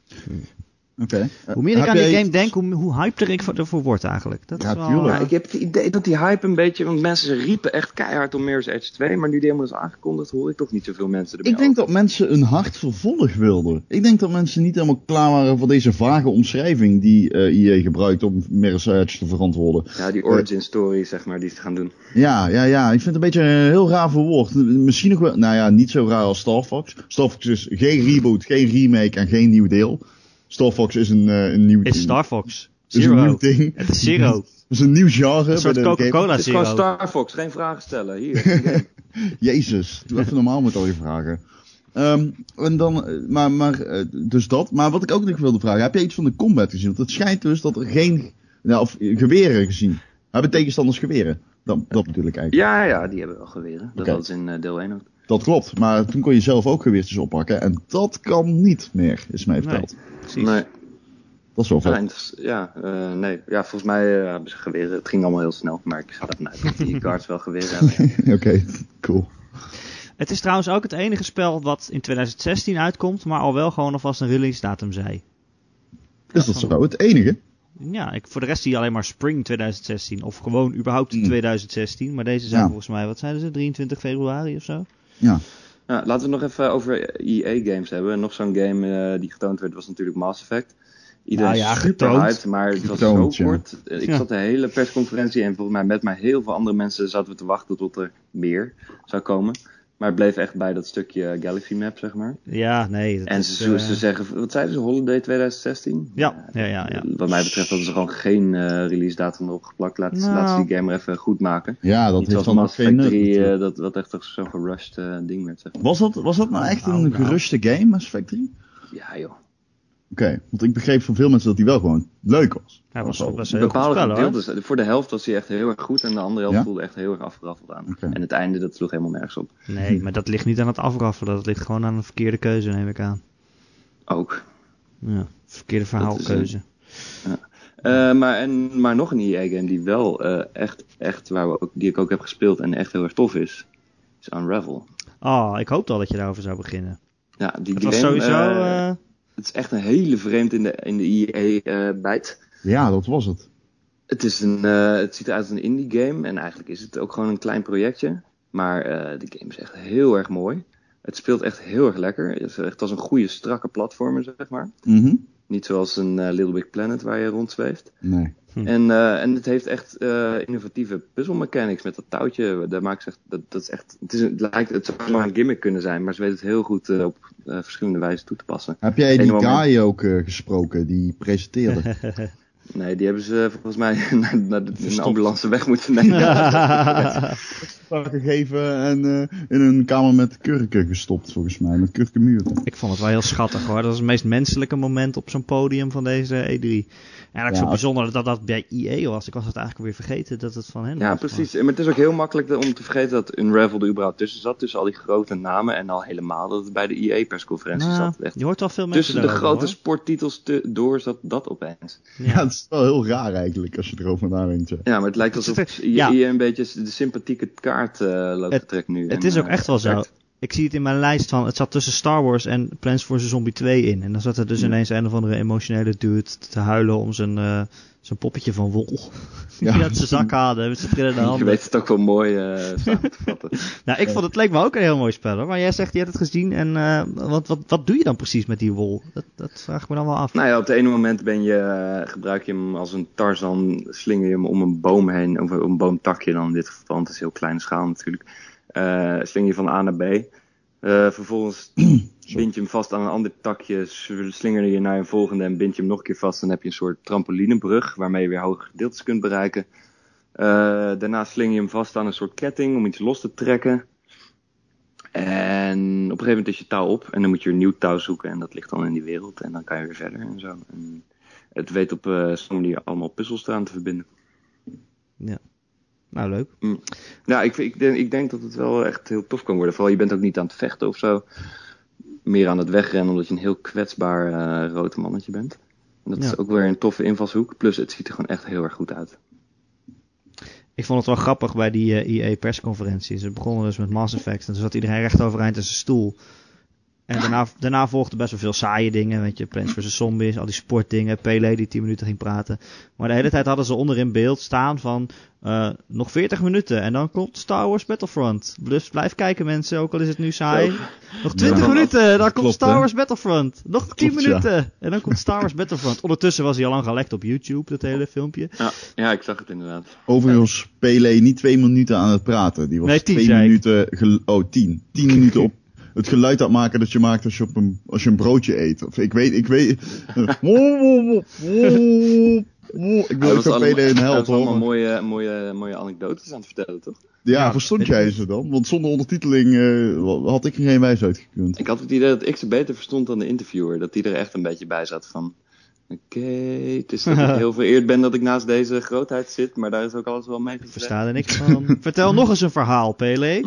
Oké. Hoe meer ik Heb aan die game denk, hoe, hoe hyper ik voor- ervoor word eigenlijk. Dat Ja, is wel, eh, Ja, ik heb het idee dat die hype een beetje, want mensen riepen echt keihard om Mirror's Edge 2, maar nu die helemaal is aangekondigd, hoor ik toch niet zoveel mensen ermee Ik denk over. dat mensen een hard vervolg wilden. Ik denk dat mensen niet helemaal klaar waren voor deze vage omschrijving die eh IE gebruikt om Mirror's Edge te verantwoorden. Ja, die origin story, zeg maar, die ze gaan doen. Ja, ja, ja. Ik vind het een beetje een heel raar verwoord. Misschien nog wel, nou ja, niet zo raar als Star Fox. Star Fox is geen reboot, geen remake en geen nieuw deel. Star Fox is een, eh, een nieuw is Star Fox. is een Zero. nieuw ding. Het is Zero. Het is een nieuw genre. Een soort bij de game. Coca-Cola Het is gewoon Zero. Star Fox, geen vragen stellen. Hier. Jezus, doe even normaal met al je vragen. Ehm, en dan, eh, maar, maar, eh, dus dat. Maar wat ik ook nog wilde vragen, heb jij iets van de combat gezien? Want het schijnt dus dat er geen, nou, of geweren gezien. Hebben tegenstanders geweren? Dat, dat bedoel ik eigenlijk. Ja, ja, die hebben wel geweren. Dat Oké. was in eh, deel 1 ook. Dat klopt, maar toen kon je zelf ook geweertjes oppakken. En dat kan niet meer, is mij verteld. Precies. Nee, Dat is wel vet. ja, eh, nee. ja, volgens mij eh, hebben ze geweren. Het ging allemaal heel snel, maar ik ga ervan uit dat die guards wel geweren hebben. ja. Oké, cool. Het is trouwens ook het enige spel wat in 2016 uitkomt, maar al wel gewoon alvast een release datum zei. Is dat zo? Het enige? Ja, ik, voor de rest zie je alleen maar Spring 2016 of gewoon überhaupt Mm. 2016. Maar deze zijn Ja. volgens mij, wat zeiden ze, 23 februari of zo? Ja. Ja, laten we het nog even over EA games hebben. En nog zo'n game eh, die getoond werd was natuurlijk Mass Effect. Iedereen Nou ja, super getoond. hyped, maar het was Getoond, zo ja. kort. Ik Ja. zat de hele persconferentie en volgens mij met mij heel veel andere mensen zaten we te wachten tot er meer zou komen. Maar het bleef echt bij dat stukje Galaxy Map, zeg maar. Ja, nee. dat En is, ze, eh, ze zeggen, wat zeiden ze, Holiday 2016? Ja, ja, ja. ja. Wat mij betreft hadden ze gewoon geen eh, release datum erop geplakt. Laten, Nou. laten ze die game maar even goed maken. Ja, dat Niet heeft dan Mass geen Effect nut. 3, natuurlijk. eh, dat, wat echt toch zo'n gerushed eh, ding werd, zeg maar. was, dat, was dat nou echt Nou, een nou. geruste game, Mass Effect 3? Ja joh. Oké, want ik begreep van veel mensen dat die wel gewoon leuk was. Hij was, wel- was een heel goed spel, voor de helft was hij echt heel erg goed en de andere helft Ja? voelde echt heel erg afgeraffeld aan. En het einde, dat sloeg helemaal nergens op. Nee, maar dat ligt niet aan het afraffelen. Dat ligt gewoon aan een verkeerde keuze, neem ik aan. Ook. Ja, verkeerde verhaalkeuze. Eh, maar, en, maar nog een EA-game die wel eh, echt, echt waar we ook, die ik ook heb gespeeld en echt heel erg tof is, is Unravel. Oh, ik hoopte al dat je daarover zou beginnen. Ja, die Het game, was sowieso... eh, het is echt een hele vreemd in de, in de EA-bijt. Ja, dat was het. Het, is een, eh, het ziet eruit als een indie game en eigenlijk is het ook gewoon een klein projectje. Maar eh de game is echt heel erg mooi. Het speelt echt heel erg lekker. Het is echt als een goede strakke platformer, zeg maar. Mhm. Niet zoals een eh, Little Big Planet waar je rondzweeft. Nee. Hm. En, eh, en het heeft echt eh, innovatieve puzzle mechanics met dat touwtje. Daar maakt ze echt, dat, dat is echt, het, is, een- het lijkt, het zou maar een gimmick kunnen zijn, maar ze weten het heel goed eh, op eh, verschillende wijzen toe te passen. Heb jij die guy ook eh, gesproken die presenteerde? Nee, die hebben ze volgens mij naar, naar de, ambulance weg moeten nemen. gegeven en eh, in een kamer met kurken gestopt, volgens mij. Met kurkenmuren. ik vond het wel heel schattig hoor. Dat was het meest menselijke moment op zo'n podium van deze E3. En eigenlijk Ja, zo bijzonder dat dat bij EA was. Ik was het eigenlijk alweer vergeten dat het van hen Ja, was. precies. Maar het is ook heel makkelijk om te vergeten dat Unravel er überhaupt tussen zat. Tussen al die grote namen en al helemaal dat het bij de EA-persconferentie Nou, zat. Echt. je hoort wel veel mensen Tussen de grote hoor. sporttitels te, door zat dat opeens. Ja. Ja. Het is wel heel raar eigenlijk, als je erover nadenkt. Ja. Maar het lijkt alsof ja. je een beetje de sympathieke kaart eh loopt Het- te trekken nu. Het En, is ook eh, echt wel zo. Ik zie het in mijn lijst van, het zat tussen Star Wars en Plants vs. Zombie 2 in. En dan zat er dus Ja. ineens een of andere emotionele dude te huilen om zijn, eh, zijn poppetje van wol. Die Ja. hij uit zijn zak haalde met zijn trillende Je handen. weet het ook wel mooi eh samen te vatten. Nou, ik vond het leek me ook een heel mooi spel hoor. Maar jij zegt, je hebt het gezien en eh, wat, wat, wat doe je dan precies met die wol? Dat, dat vraag ik me dan wel af. Nou ja, op het ene moment ben je, eh, gebruik je hem als een Tarzan, slinger je hem om een boom heen, of een boomtakje dan in dit geval, want het is heel kleine schaal natuurlijk. Sling je van A naar B. Eh, bind je hem vast aan een ander takje, slinger je naar een volgende en bind je hem nog een keer vast. Dan heb je een soort trampolinebrug waarmee je weer hogere gedeeltes kunt bereiken. Eh, daarna sling je hem vast aan een soort ketting om iets los te trekken. En op een gegeven moment is je touw op en dan moet je een nieuw touw zoeken en dat ligt dan in die wereld en dan kan je weer verder en zo. En het weet op eh zo'n manier allemaal puzzels eraan te verbinden. Nou, leuk. Ja, ik, ik, denk, ik denk dat het wel echt heel tof kan worden. Vooral je bent ook niet aan het vechten of zo. Meer aan het wegrennen omdat je een heel kwetsbaar eh rood mannetje bent. En dat Ja. is ook weer een toffe invalshoek. Plus het ziet er gewoon echt heel erg goed uit. Ik vond het wel grappig bij die eh, EA persconferentie. Ze begonnen dus met Mass Effect en toen zat iedereen recht overeind in zijn stoel. En daarna, daarna volgden best wel veel saaie dingen, weet je, Plants vs. Zombies, al die sportdingen, Pele die 10 minuten ging praten. Maar de hele tijd hadden ze onder in beeld staan van eh, nog 40 minuten en dan komt Star Wars Battlefront. Dus blijf kijken mensen, ook al is het nu saai. Nog 20 Ja. minuten, dan komt Star hè? Wars Battlefront. Nog 10 Klopt, ja. minuten en dan komt Star Wars Battlefront. Ondertussen was hij al lang gelekt op YouTube, dat hele filmpje. Ja, ja ik zag het inderdaad. Overigens, Pele niet twee minuten aan het praten. Die was Nee, tien, twee zei ik. minuten. gel- Oh, tien. Tien minuten op het geluid het maken dat je maakt als je, op een, als je een broodje eet. Of ik weet, ik weet. ik wil ook Pele een held was allemaal hoor. mooie, mooie, mooie anekdotes aan het vertellen, toch? Ja, Ja, verstond jij ze dan? Want zonder ondertiteling eh, had ik er geen wijs uit gekund. Ik had het idee dat ik ze beter verstond dan de interviewer. Dat die er echt een beetje bij zat van... Oké, het is dat ik heel vereerd ben dat ik naast deze grootheid zit, maar daar is ook alles wel mee Ik gezegd. versta er niks van. Vertel nog eens een verhaal, Pele.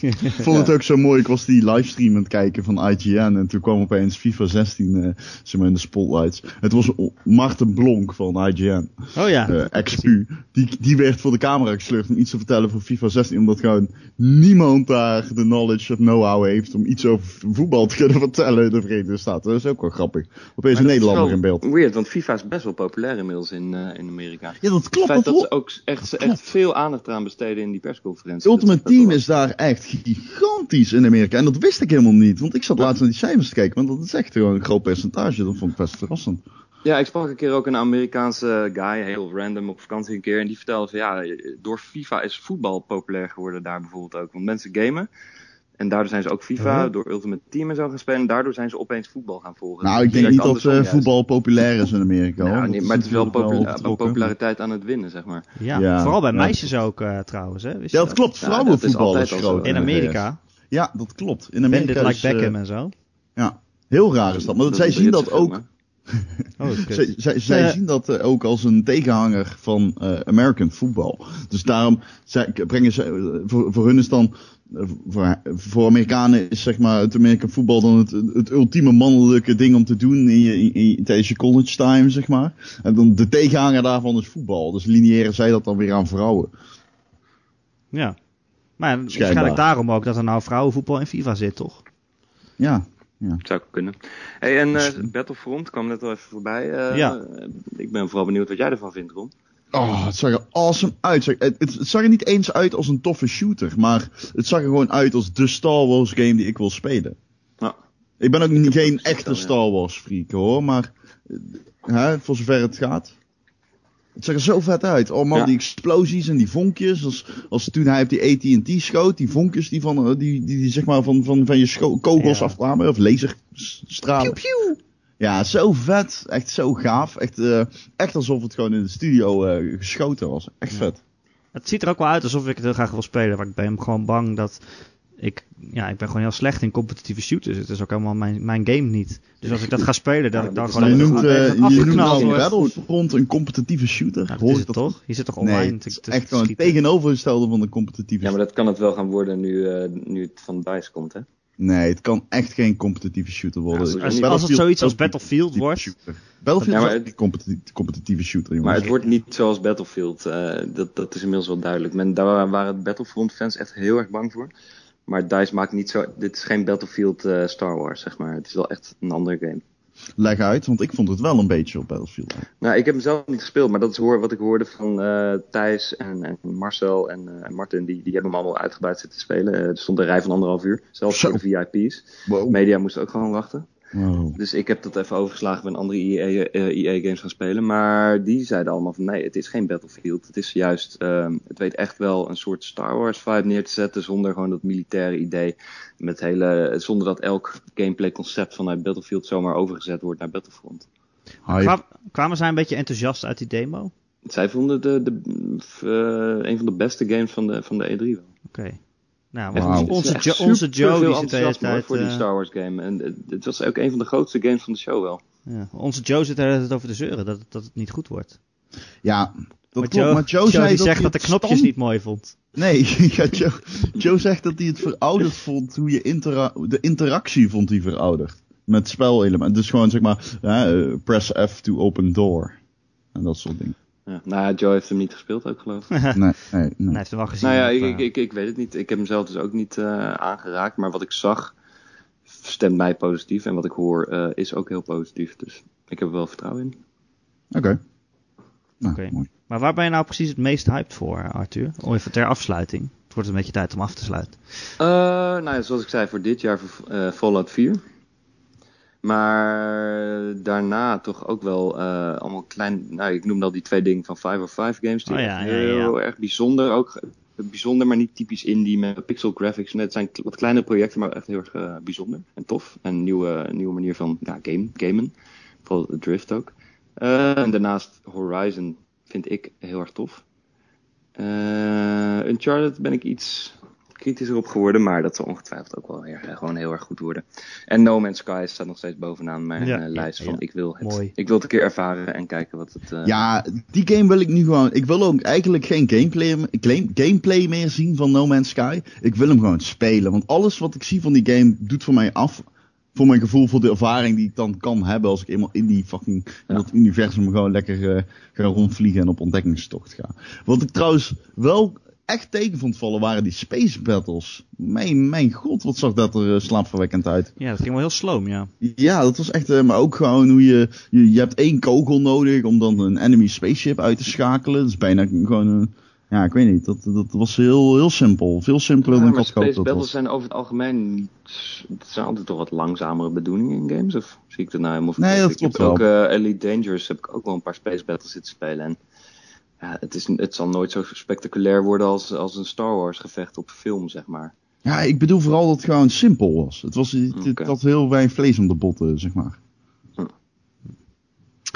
Ik vond het ook zo mooi. Ik was die livestream aan het kijken van IGN. En toen kwam opeens FIFA 16 eh, zeg maar in de spotlights. Het was Maarten Blonk van IGN. Oh ja. eh ex-pu. Die, die werd voor de camera gesleurd om iets te vertellen voor FIFA 16. Omdat gewoon niemand daar de knowledge of know-how heeft om iets over voetbal te kunnen vertellen in de Verenigde Staten. Dat is ook wel grappig. Opeens een Maar in beeld. Weird, want FIFA is best wel populair inmiddels in, eh, in Amerika. Ja, dat Het klopt. feit Dat dat ze ook echt, echt veel aandacht eraan besteden in die persconferentie. Ultimate Team is daar echt gigantisch in Amerika. En dat wist ik helemaal niet. Want ik zat laatst naar die cijfers te kijken. Want dat is echt gewoon een groot percentage. Dat vond ik best verrassend. Ja, ik sprak een keer ook een Amerikaanse guy, heel random op vakantie een keer. En die vertelde van ja, door FIFA is voetbal populair geworden daar bijvoorbeeld ook. Want mensen gamen. En daardoor zijn ze ook FIFA Oh. door Ultimate Team en zo gaan spelen. En daardoor zijn ze opeens voetbal gaan volgen. Nou, ik denk niet dat eh, voetbal populair is in Amerika. hoor. Nou, nee, maar het is wel popula- populariteit aan het winnen, zeg maar. Ja, Ja, vooral bij ja. meisjes ook eh, trouwens. Hè? Wist Ja, dat klopt. Ja, dat is Vrouwenvoetbal altijd is al groot. In Amerika. Ja, dat klopt. In Amerika Bandit Like is, eh, Beckham en zo. Ja, heel raar is dat. Maar Dat zij is zien dat ook. Oh. Zij, zij, zij zien dat ook als een tegenhanger van eh, American voetbal. Dus daarom zij, brengen ze. voor, voor hun is dan. Voor, voor Amerikanen is zeg maar het American voetbal dan het, het ultieme mannelijke ding om te doen in je, in, in- tijdens je college time, zeg maar. En dan de tegenhanger daarvan is voetbal. Dus lineëren zij dat dan weer aan vrouwen. Ja. Maar waarschijnlijk daarom ook dat er nou vrouwenvoetbal in FIFA zit, toch? Ja, Zou kunnen. Hey, en eh, Battlefront kwam net al even voorbij. Eh, Ja. Ik ben vooral benieuwd wat jij ervan vindt, Ron. Oh, het zag er awesome uit. Het, het, het zag er niet eens uit als een toffe shooter, maar het zag er gewoon uit als de Star Wars game die ik wil spelen. Nou, Ik ben ook geen echte dan, ja. Star Wars freak hoor, maar eh, hè, voor zover het gaat. Het zag er zo vet uit. Oh man, Ja. die explosies en die vonkjes. Als, als toen hij op die AT&T schoot, die vonkjes die van, eh, die, die, die zeg maar van, van, van je kogels Ja. afkwamen, of laserstralen. Ja, zo vet. Echt zo gaaf. Echt, eh, echt alsof het gewoon in de studio eh, geschoten was. Echt vet. Het ziet er ook wel uit alsof ik het heel graag wil spelen. Maar ik ben gewoon bang dat ik... Ja, ik ben gewoon heel slecht in competitieve shooters. Het is ook helemaal mijn, mijn game niet. Dus als ik dat ga spelen, dat Ja, ik dan gewoon je noemt, even even je noemt. Battlefront een competitieve shooter. Ja, dat Hoor is het dat toch? Je zit toch online Nee, te, het is te echt gewoon het tegenovergestelde van de competitieve ja, maar dat kan het wel gaan worden nu, eh, nu het van DICE komt, hè? Nee, het kan echt geen competitieve shooter worden. Ja, Als, als het zoiets als Battlefield wordt... shooter. Battlefield Ja, maar is een competitieve, competitieve shooter, jongens. Maar het wordt niet zoals Battlefield. eh, dat, dat is inmiddels wel duidelijk. Men, daar waren Battlefront fans echt heel erg bang voor. Maar DICE maakt niet zo... Dit is geen Battlefield eh, Star Wars, zeg maar. Het is wel echt een andere game. Leg uit, want ik vond het wel een beetje op Battlefield. Nou, ik heb hem zelf niet gespeeld, maar dat is hoor, wat ik hoorde van eh, Thijs en, en Marcel en, en Martin. Die, die hebben hem allemaal uitgebreid zitten spelen. Eh, er stond een rij van anderhalf uur, zelfs voor de VIP's. Wow. Media moest ook gewoon wachten. Wow. Dus ik heb dat even overgeslagen, ben andere EA, eh, EA games gaan spelen. Maar die zeiden allemaal van nee, het is geen Battlefield. Het is juist, ehm, het weet echt wel een soort Star Wars vibe neer te zetten. Zonder gewoon dat militaire idee. Met hele, zonder dat elk gameplay concept vanuit Battlefield zomaar overgezet wordt naar Battlefront. Kwam- kwamen zij een beetje enthousiast uit die demo? Zij vonden de, de, eh, een van de beste games van de, van de E3 wel. Oké. Nou, want Het onze, Jo- onze Joe die zit de hele tijd... voor die eh, Star Wars game. En het, het was ook een van de grootste games van de show wel. ja, onze Joe zit hele tijd over te zeuren dat, dat het niet goed wordt. Ja, dat Maar klopt. maar Joe, Joe zei die dat zegt hij dat de het knopjes stand- niet mooi vond. Nee, ja, Joe, Joe zegt dat hij het verouderd vond. Hoe je intera de interactie vond hij verouderd. Met spelelementen. Dus gewoon zeg maar, hè, eh, press F to open door. En dat soort dingen. Ja. Nou ja, Joe heeft hem niet gespeeld ook geloof ik. Nee, nee, nee. Hij heeft hem wel gezien. Nou ja, op, ik, eh, ik, ik, ik weet het niet. Ik heb hem zelf dus ook niet eh, aangeraakt. Maar wat ik zag, stemt mij positief. En wat ik hoor, eh, is ook heel positief. Dus ik heb er wel vertrouwen in. Oké. Nou, Oké. mooi. Maar waar ben je nou precies het meest hyped voor, Arthur? Om even ter afsluiting. Het wordt een beetje tijd om af te sluiten. Eh, nou ja, zoals ik zei, voor dit jaar voor eh, Fallout 4. Maar daarna toch ook wel eh, allemaal klein... Nou, ik noemde al die twee dingen van 5 of 5 games. Die Oh ja, echt ja, ja, ja. heel erg bijzonder ook... Bijzonder, maar niet typisch indie met pixel graphics. Het zijn wat kleinere projecten, maar echt heel erg eh, bijzonder en tof. En een nieuwe, nieuwe manier van ja, game, gamen. Vooral drift ook. Eh, en daarnaast Horizon vind ik heel erg tof. Uncharted ben ik iets kritischer op geworden, maar dat zal ongetwijfeld ook wel weer, eh, gewoon heel erg goed worden. En No Man's Sky staat nog steeds bovenaan mijn Ja, eh, ja, lijst van ja. ik wil het. Mooi. Ik wil het een keer ervaren en kijken wat het... eh, Ja, die game wil ik nu gewoon. Ik wil ook eigenlijk geen gameplay, game- gameplay meer zien van No Man's Sky. Ik wil hem gewoon spelen. Want alles wat ik zie van die game doet voor mij af. Voor mijn gevoel, voor de ervaring die ik dan kan hebben als ik eenmaal in die fucking in Ja. dat universum gewoon lekker eh, ga rondvliegen en op ontdekkingstocht ga. Wat ik trouwens wel echt tegen vond vallen waren die space battles. Mijn, mijn god, wat zag dat er eh, slaapverwekkend uit. Ja, dat ging wel heel sloom, ja. Ja, dat was echt, eh, maar ook gewoon hoe je, je, je hebt één kogel nodig om dan een enemy spaceship uit te schakelen. Dat is bijna gewoon een, Ja, ik weet niet. Dat, dat was heel, heel simpel. Veel simpeler Ja, dan ik had gehoopt Space dat Battles was. zijn over het algemeen niet... Het zijn altijd toch wat langzamere bedoelingen in games? Of zie ik dat nou helemaal Nee, verkeerd? dat Ik heb klopt ook eh, Elite Dangerous heb ik ook wel een paar Space Battles zitten spelen. En ja, het, is, het zal nooit zo spectaculair worden als, als een Star Wars gevecht op film, zeg maar. Ja, ik bedoel vooral dat het gewoon simpel was. Het, was, het, had heel weinig vlees om de botten, zeg maar.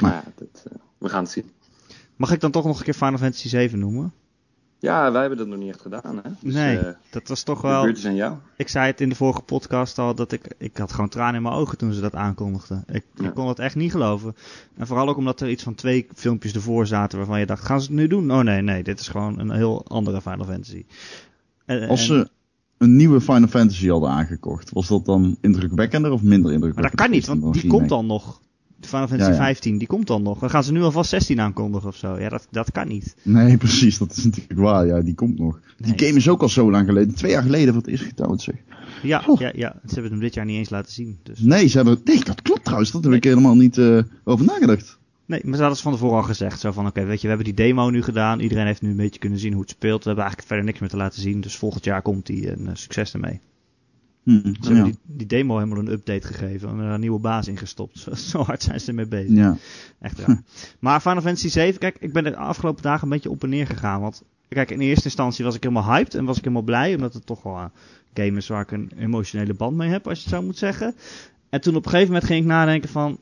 Maar ja, dat, eh, we gaan het zien. Mag ik dan toch nog een keer Final Fantasy 7 noemen? Ja, wij hebben dat nog niet echt gedaan, hè? Dus, nee, eh, dat was toch wel... aan jou. Ik zei het in de vorige podcast al, dat ik, ik had gewoon tranen in mijn ogen toen ze dat aankondigden. Ik, Ja. ik kon het echt niet geloven. En vooral ook omdat er iets van twee filmpjes ervoor zaten waarvan je dacht, gaan ze het nu doen? Oh nee, nee, dit is gewoon een heel andere Final Fantasy. En- Als en- ze een nieuwe Final Fantasy hadden aangekocht, was dat dan indrukwekkender of minder indrukwekkend? maar dat kan niet, want die remake? komt dan nog. De Final Fantasy Ja, ja. 15, die komt dan nog. Dan gaan ze nu alvast 16 aankondigen of zo. Ja, dat, dat kan niet. Nee, precies. Dat is natuurlijk waar. Ja, die komt nog. Nee. Die game is ook al zo lang geleden. Twee jaar geleden het eerst getoond, zeg. Ja, Oh. ja, ja, ze hebben hem dit jaar niet eens laten zien. Dus. Nee, ze hebben... Nee, dat klopt trouwens. Dat heb ik helemaal niet eh, over nagedacht. Nee, maar ze hadden ze van tevoren al gezegd. Zo van, oké, weet je, we hebben die demo nu gedaan. Iedereen heeft nu een beetje kunnen zien hoe het speelt. We hebben eigenlijk verder niks meer te laten zien. Dus volgend jaar komt die en eh, succes ermee. Hm, Ze ja. hebben die, die demo helemaal een update gegeven. En er een nieuwe baas ingestopt. Zo, zo hard zijn ze ermee bezig. ja. Echt raar. maar Final Fantasy 7, kijk, ik ben de afgelopen dagen een beetje op en neer gegaan. Want kijk, in eerste instantie was ik helemaal hyped en was ik helemaal blij. Omdat het toch wel een game is waar ik een emotionele band mee heb, als je het zo moet zeggen. En toen op een gegeven moment ging ik nadenken van...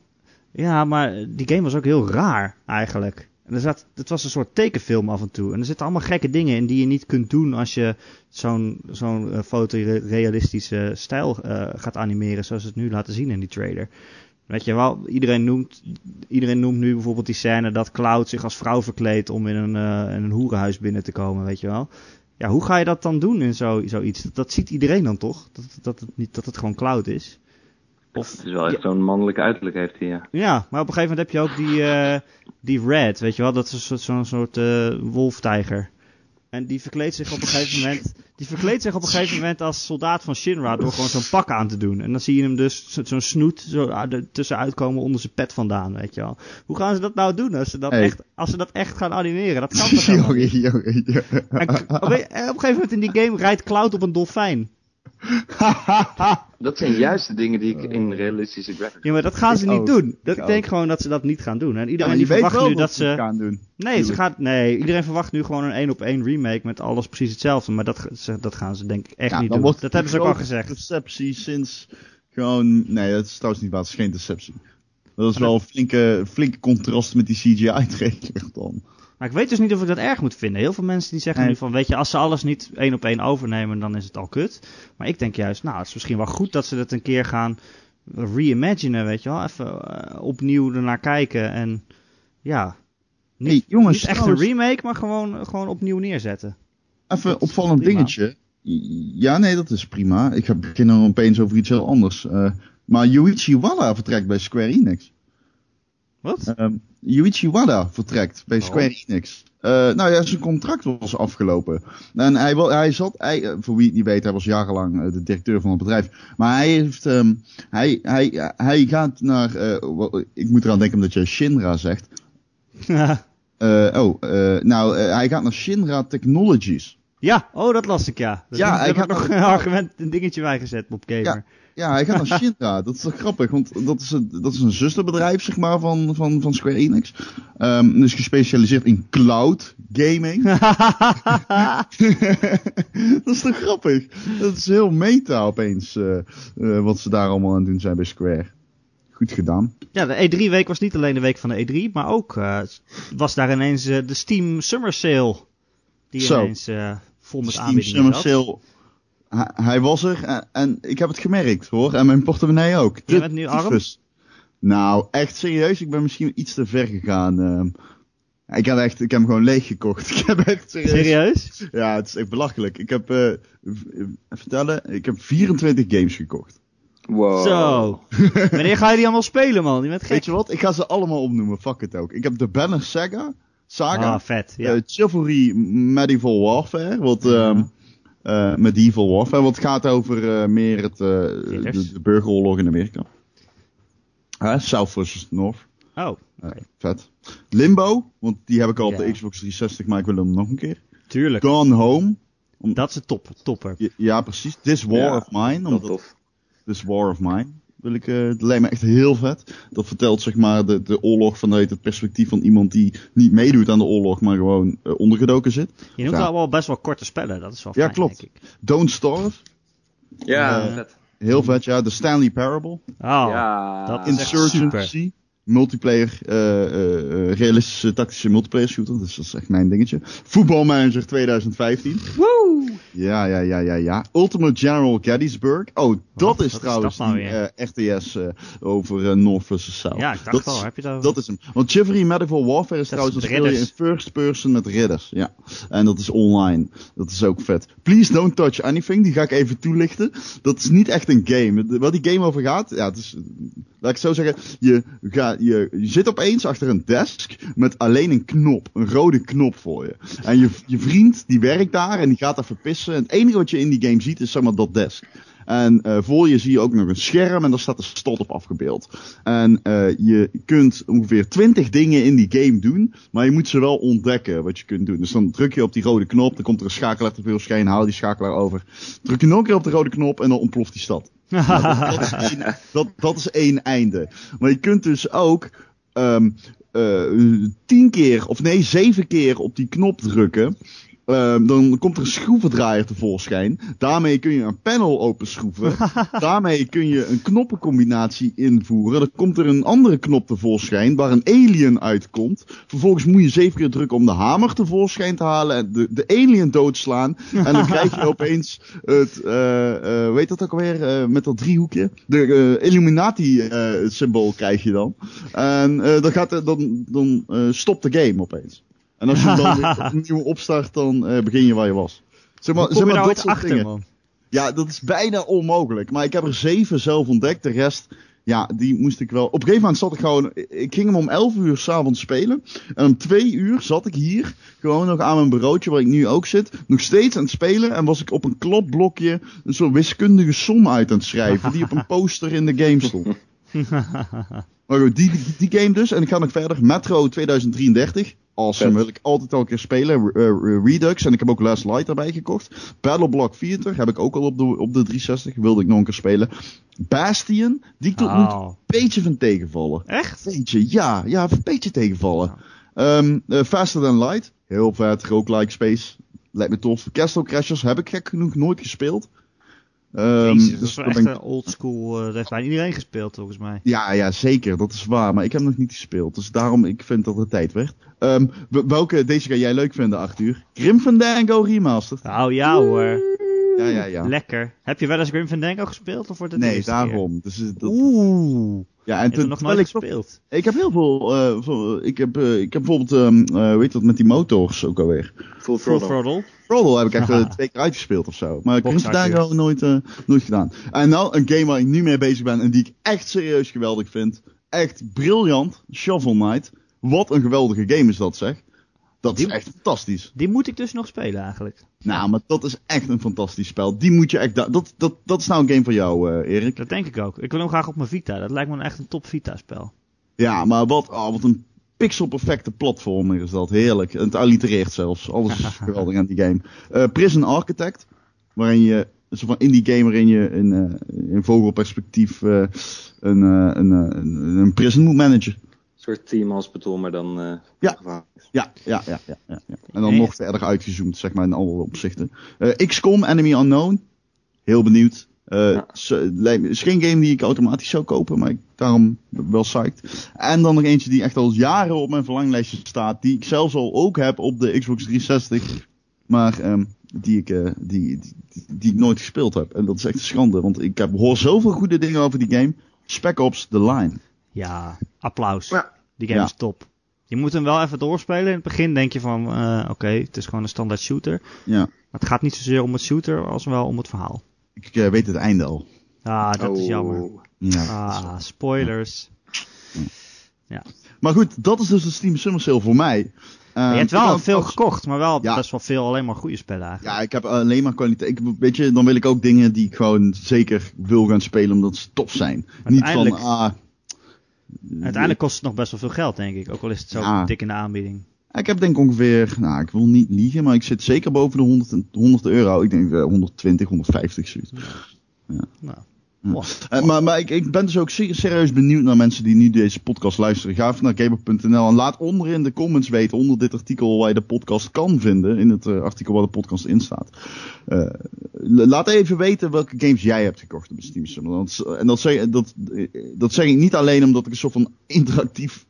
Ja, maar die game was ook heel raar eigenlijk. En zat, het was een soort tekenfilm af en toe. En er zitten allemaal gekke dingen in die je niet kunt doen als je zo'n zo'n eh, fotorealistische stijl eh, gaat animeren zoals ze het nu laten zien in die trailer. Weet je wel, iedereen noemt, iedereen noemt nu bijvoorbeeld die scène dat Cloud zich als vrouw verkleedt om in een, eh, in een hoerenhuis binnen te komen, weet je wel. Ja, hoe ga je dat dan doen in zo, zoiets? Dat, dat ziet iedereen dan toch? Dat, dat, niet, dat het gewoon Cloud is. Of, Het is wel echt zo'n mannelijke uiterlijk heeft hij, ja. ja, maar op een gegeven moment heb je ook die, eh, die Red, weet je wel, dat is zo'n soort eh, wolftijger. En die verkleedt zich op een gegeven moment, die verkleedt zich op een gegeven moment als soldaat van Shinra door gewoon zo'n pak aan te doen. En dan zie je hem dus zo- zo'n snoet zo tussenuit komen onder zijn pet vandaan, weet je wel. Hoe gaan ze dat nou doen als ze dat, Hey. echt, als ze dat echt gaan animeren? Dat kan toch niet? jongen, jongen. ja. En k- op, een, en op een gegeven moment in die game rijdt Cloud op een dolfijn. Dat zijn juist de dingen die ik in realistische graphics... Ja, maar dat gaan ze niet doen. Dat, Ik denk gewoon dat ze dat niet gaan doen. En iedereen die verwacht nu dat ze gaan doen. Nee, ze gaat, nee, iedereen verwacht nu gewoon een één op één remake met alles precies hetzelfde. Maar dat, ze- dat gaan ze denk ik echt Ja, niet doen. Dat hebben ze ook al gezegd. Deceptie sinds gewoon... Nee, dat is trouwens niet waar. Het is geen deceptie. Dat is wel een flinke, flinke contrast met die CGI-trailer dan. Maar ik weet dus niet of ik dat erg moet vinden. Heel veel mensen die zeggen Nee. nu van, weet je, als ze alles niet één op één overnemen, dan is het al kut. Maar ik denk juist, nou, het is misschien wel goed dat ze dat een keer gaan reimaginen, weet je wel. Even eh, opnieuw ernaar kijken en ja... Niet, Hey, jongens, niet echt een remake, maar gewoon, gewoon opnieuw neerzetten. Even opvallend prima. dingetje. Ja, nee, dat is prima. Ik ga beginnen opeens over iets heel anders. Eh, maar Yuichi Wada vertrekt bij Square Enix. Wat? Ehm Yuichi Wada vertrekt bij Waarom? Square Enix. Eh, nou ja, zijn contract was afgelopen. En hij, hij zat, hij, eh, voor wie het niet weet, hij was jarenlang eh, de directeur van het bedrijf. Maar hij heeft, ehm, hij, hij, hij gaat naar, ik moet eraan denken omdat je Shinra zegt. Oh, nou, hij gaat naar Shinra Technologies. Ja, oh, dat las ik, ja. Dat Ja, ik heb nog een argument, een dingetje bijgezet op Gamer. Ja. Ja, hij gaat naar Shinra. dat is toch grappig, want dat is, een, dat is een zusterbedrijf, zeg maar, van, van, van Square Enix. Ehm dus gespecialiseerd in cloud gaming. dat is toch grappig? Dat is heel meta opeens, eh, eh, wat ze daar allemaal aan het doen zijn bij Square. Goed gedaan. Ja, de E3-week was niet alleen de week van de E3, maar ook eh, was daar ineens de Steam Summer Sale. Die ineens vol met Steam aanbiedingen Summer. Sale. Hij, hij was er en, en ik heb het gemerkt hoor. En mijn portemonnee ook. Je bent nu arm? Tyfus. Nou, echt serieus. Ik ben misschien iets te ver gegaan. ehm. ik heb echt, ik heb hem gewoon leeg gekocht. Ik heb echt serieus. Serieus? Ja, het is echt belachelijk. Ik heb, eh, eh, vertellen, ik heb 24 games gekocht. Wow. Zo. Wanneer ga je die allemaal spelen, man? Je bent gek. Weet je wat? Ik ga ze allemaal opnoemen. Fuck het ook. Ik heb de Banner Saga. Saga. Ah, vet. Ja. eh, Chivalry Medieval Warfare. Wat, Ja. ehm, eh, Medieval Warfare. Wat gaat over eh, meer het, eh, de, de burgeroorlog in Amerika. Hè, South versus North. oh, vet. Limbo. Want die heb ik al op Ja. de Xbox 360. Maar ik wil hem nog een keer. Tuurlijk. Gone Home. Dat is een top, topper. Ja, ja, precies. This War Ja, of Mine. Omdat tof. This War of Mine. Wil ik, eh dat lijkt me echt heel vet. Dat vertelt zeg maar de, de oorlog vanuit het perspectief van iemand die niet meedoet aan de oorlog, maar gewoon eh, ondergedoken zit. Je noemt Ja. al wel best wel korte spellen, dat is wel Ja, fijn, klopt. denk ik. Don't Starve. Ja, Eh, vet. Heel vet, ja. The Stanley Parable. Oh, ja, dat is echt Insurgency. Multiplayer, eh, eh, eh, realistische tactische multiplayer shooter. Dus dat is echt mijn dingetje. Voetbalmanager 2015. Woe! Ja, ja, ja, ja, ja. Ultimate General Gettysburg. Oh, dat Wat? is Wat is trouwens dat nou die RTS over North vs. South. Ja, ik dacht dat, al, heb je dat dat is hem. Want Chivalry Medieval Warfare is Dat trouwens een met speel je in first person met ridders. Ja. En dat is online. Dat is ook vet. Please don't touch anything. Die ga ik even toelichten. Dat is niet echt een game. Waar die game over gaat, ja, het is, laat ik het zo zeggen. Je, gaat, je, je zit opeens achter een desk met alleen een knop. Een rode knop voor je. En je, je vriend, die werkt daar en die gaat daar verpissen. En het enige wat je in die game ziet is zeg maar dat desk. En eh, voor je zie je ook nog een scherm en daar staat de stad op afgebeeld. En eh, je kunt ongeveer 20 dingen in die game doen, maar je moet ze wel ontdekken wat je kunt doen. Dus dan druk je op die rode knop, dan komt er een schakelaar tevoorschijn, haal die schakelaar over. Druk je nog een keer op de rode knop en dan ontploft die stad. dat, is één, dat, dat is één einde. Maar je kunt dus ook ehm eh, tien keer, of nee, zeven keer op die knop drukken. Ehm, dan komt er een schroevendraaier tevoorschijn. Daarmee kun je een panel openschroeven. Daarmee kun je een knoppencombinatie invoeren. Dan komt er een andere knop tevoorschijn waar een alien uitkomt. Vervolgens moet je zeven keer drukken om de hamer tevoorschijn te halen en de, de alien doodslaan. En dan krijg je opeens het, eh eh weet dat ook alweer, eh, met dat driehoekje. De eh, Illuminati eh, symbool krijg je dan. En eh, dan, gaat er, dan, dan eh, stopt de game opeens. En als je dan weer opnieuw opstart, dan eh, begin je waar je was. Zeg maar, zeg maar nou dat ooit soort achter, dingen. man? Ja, dat is bijna onmogelijk. Maar ik heb er zeven zelf ontdekt. De rest, ja, die moest ik wel. Op een gegeven moment zat ik gewoon. Ik ging hem om 11 uur s'avonds spelen. En om 2 uur zat ik hier. Gewoon nog aan mijn bureautje waar ik nu ook zit. Nog steeds aan het spelen. En was ik op een klopblokje. Een soort wiskundige som uit aan het schrijven. Die op een poster in de game stond. Maar goed, die, die game dus. En ik ga nog verder. Metro 2033. Awesome. Wil ik altijd al een keer spelen. Re- eh, Redux. En ik heb ook Last Light erbij gekocht. Battleblock Theater heb ik ook al op de, op de 360. Wilde ik nog een keer spelen. Bastion. Die doet moet een Oh. beetje van tegenvallen. Echt? Beetje, ja. Ja, een beetje tegenvallen. Ehm eh, Faster Than Light. Heel vet. Roguelike Space. Lijkt me tof. Castle Crashers heb ik gek genoeg nooit gespeeld. Ehm, Jezus, dat is echt ik- een oldschool. eh dat heeft bijna iedereen gespeeld, volgens mij. ja, ja, zeker. Dat is waar. Maar ik heb nog niet gespeeld. Dus daarom, ik vind dat het tijd werd. Ehm, w- welke, deze ga jij leuk vinden, Arthur? Grim Fandango Remastered. Nou ja hoor. Ja, ja, ja. Lekker. Heb je wel eens Grim Fandango gespeeld? Of wordt het Nee, keer? daarom. Dus, eh, dat, Oeh. ja, en Ik heb toen, nog nooit ik, toch- gespeeld. ik heb heel veel, eh, ik, heb, eh, ik heb bijvoorbeeld, ehm eh, weet je wat, met die motors ook alweer. Full Full throttle. Throttle. Heb ik echt twee keer uitgespeeld of zo. Maar Grim Box Fandango Arthur. nooit, eh, nooit gedaan. En nou, een game waar ik nu mee bezig ben en die ik echt serieus geweldig vind. Echt briljant. Shovel Knight. Wat een geweldige game is dat zeg. Dat is echt fantastisch. Die moet ik dus nog spelen eigenlijk. Nou, maar dat is echt een fantastisch spel. Die moet je echt. da- Dat, dat, dat is nou een game voor jou, eh, Erik. Dat denk ik ook. Ik wil hem graag op mijn Vita. Dat lijkt me een echt een top Vita spel. Ja, maar wat, oh, wat een pixelperfecte platformer is dat. Heerlijk. Het allitereert zelfs. Alles is geweldig aan die game. Eh, Prison Architect. Waarin je. Soort van indie game waarin je in, eh, in vogelperspectief een, een, een, een prison moet managen. Een soort team hospital, maar dan... eh, Ja. gevaarlijk. Ja, ja, ja, ja, ja, ja. En dan Nee. nog verder uitgezoomd, zeg maar, in alle opzichten. Eh, XCOM, Enemy Unknown. Heel benieuwd. Eh, Ja. me- is geen game die ik automatisch zou kopen, maar ik daarom wel psyched. En dan nog eentje die echt al jaren op mijn verlanglijstje staat, die ik zelfs al ook heb op de Xbox 360, maar ehm, die, ik, eh, die, die, die, die ik nooit gespeeld heb. En dat is echt een schande, want ik heb, hoor zoveel goede dingen over die game. Spec Ops The Line. Ja, applaus. Ja. Die game Ja. is top. Je moet hem wel even doorspelen. In het begin denk je van, eh, oké, het is gewoon een standaard shooter. Ja, Maar het gaat niet zozeer om het shooter als wel om het verhaal. ik eh, weet het einde al. Ah, dat is Oh. jammer. Ja. Ah, spoilers. Maar goed, dat is dus de Steam Summer Sale voor mij. Je hebt ik wel veel als- gekocht, maar wel Ja. best wel veel alleen maar goede spellen eigenlijk. Ja, ik heb alleen maar kwaliteit. Ik, weet je, dan wil ik ook dingen die ik gewoon zeker wil gaan spelen omdat ze tof zijn. Niet van, ah... Uiteindelijk kost het nog best wel veel geld, denk ik. Ook al is het zo Ja. dik in de aanbieding. Ik heb denk ik ongeveer, nou ik wil niet liegen, maar ik zit zeker boven de 100, 100 euro. Ik denk uh, 120, 150 zoiets. Nou, Mooi. Eh, maar maar ik, ik ben dus ook ser- serieus benieuwd naar mensen die nu deze podcast luisteren. Ga even naar gamer.nl en laat onder in de comments weten, onder dit artikel waar je de podcast kan vinden. In het eh, artikel waar de podcast in staat. Eh, laat even weten welke games jij hebt gekocht op Steam Summer. En dat zeg, dat, dat zeg ik niet alleen omdat ik een soort van interactief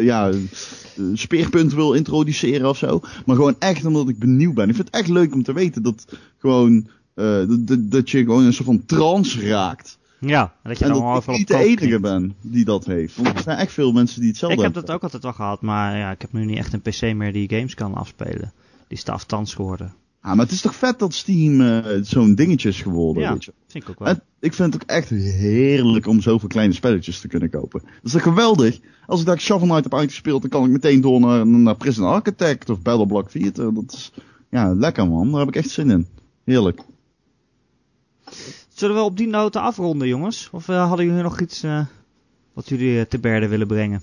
ja, speerpunt wil introduceren of zo. Maar gewoon echt omdat ik benieuwd ben. Ik vind het echt leuk om te weten dat gewoon... eh, dat, dat, je gewoon een soort van trance raakt. Ja, dat je En dan dat ik niet de enige ben die dat heeft. Want er zijn echt veel mensen die hetzelfde Ik heb hebben. dat ook altijd wel gehad, maar ja, ik heb nu niet echt een PC meer die games kan afspelen. Die is te aftans geworden. Ah, maar het is toch vet dat Steam eh, zo'n dingetje is geworden, Ja. weet je. Vind ik ook wel. En ik vind het ook echt heerlijk om zoveel kleine spelletjes te kunnen kopen. Dat is toch geweldig? Als ik daar Shovel Knight heb uitgespeeld, dan kan ik meteen door naar, naar Prison Architect of Battle Block Theater. Dat is, ja, lekker man. Daar heb ik echt zin in. Heerlijk. Zullen we op die noten afronden, jongens? Of eh, hadden jullie nog iets eh, wat jullie eh, te berde willen brengen?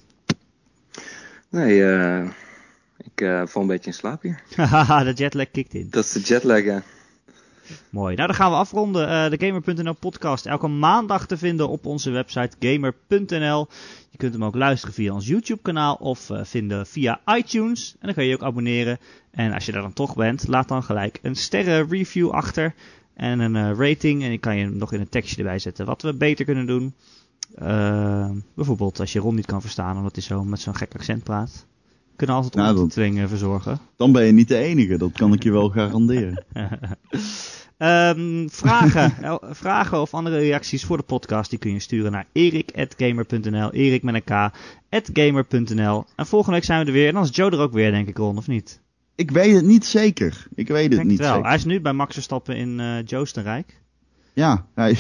Nee, ik val een beetje in slaap hier. Haha, de jetlag kikt in. Dat is de jetlag, ja. Mooi. Nou, dan gaan we afronden. De Gamer.nl podcast. Elke maandag te vinden op onze website gamer.nl. Je kunt hem ook luisteren via ons YouTube kanaal of vinden via iTunes. En dan kun je je ook abonneren. En als je daar dan toch bent, laat dan gelijk een sterren review achter. En een eh, rating. En ik kan je nog in een tekstje erbij zetten wat we beter kunnen doen. Eh, bijvoorbeeld als je Ron niet kan verstaan omdat hij zo met zo'n gek accent praat. We kunnen altijd ondertiteling eh, verzorgen. Dan ben je niet de enige, dat kan ik je wel garanderen. Ehm, vragen, el- vragen of andere reacties voor de podcast, die kun je sturen naar erik.gamer.nl, erik met een k. En volgende week zijn we er weer, en dan is Joe er ook weer, denk ik, Ron, of niet? Ik weet het niet zeker. Ik weet het denk niet het wel. zeker. Hij is nu bij Max Verstappen in eh Joostenrijk. Ja, hij...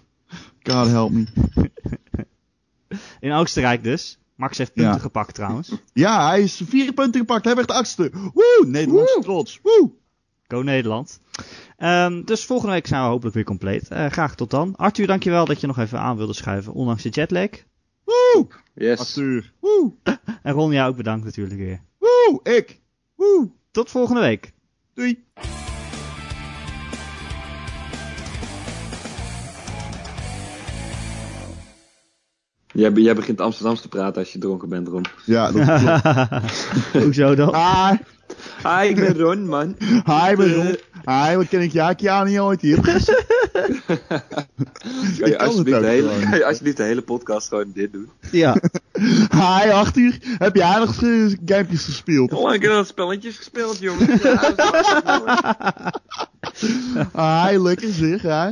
God help me. In Oostenrijk dus. Max heeft punten Ja. gepakt trouwens. Ja, hij is vier punten gepakt. Hij werd achtste. Woe! Nederlandse trots. Woe! Go Nederland. Ehm, dus volgende week zijn we hopelijk weer compleet. Eh, graag tot dan. Arthur, dankjewel dat je nog even aan wilde schuiven, ondanks de jetlag. Woe! Yes. Arthur. Woe! En Ron, jou ook bedankt natuurlijk weer. Woe! Ik. Woe! Tot volgende week. Doei! Jij, be- jij begint Amsterdams te praten als je dronken bent, Ron. Ja, dat klopt. Hoezo dan? Hi, Hi, ik ben Ron, man. hi, ben Ron. Hi, wat ken ik Jaakje aan niet ooit hier? Kan Ik je, alsjeblieft de hele, kan je alsjeblieft de hele podcast gewoon dit doen? Ja. Hi, Arthur. Heb jij nog eh, gamepjes gespeeld? Oh, ik heb dat spelletjes gespeeld. Ja, mooi. Hi, lekker zeg, hè?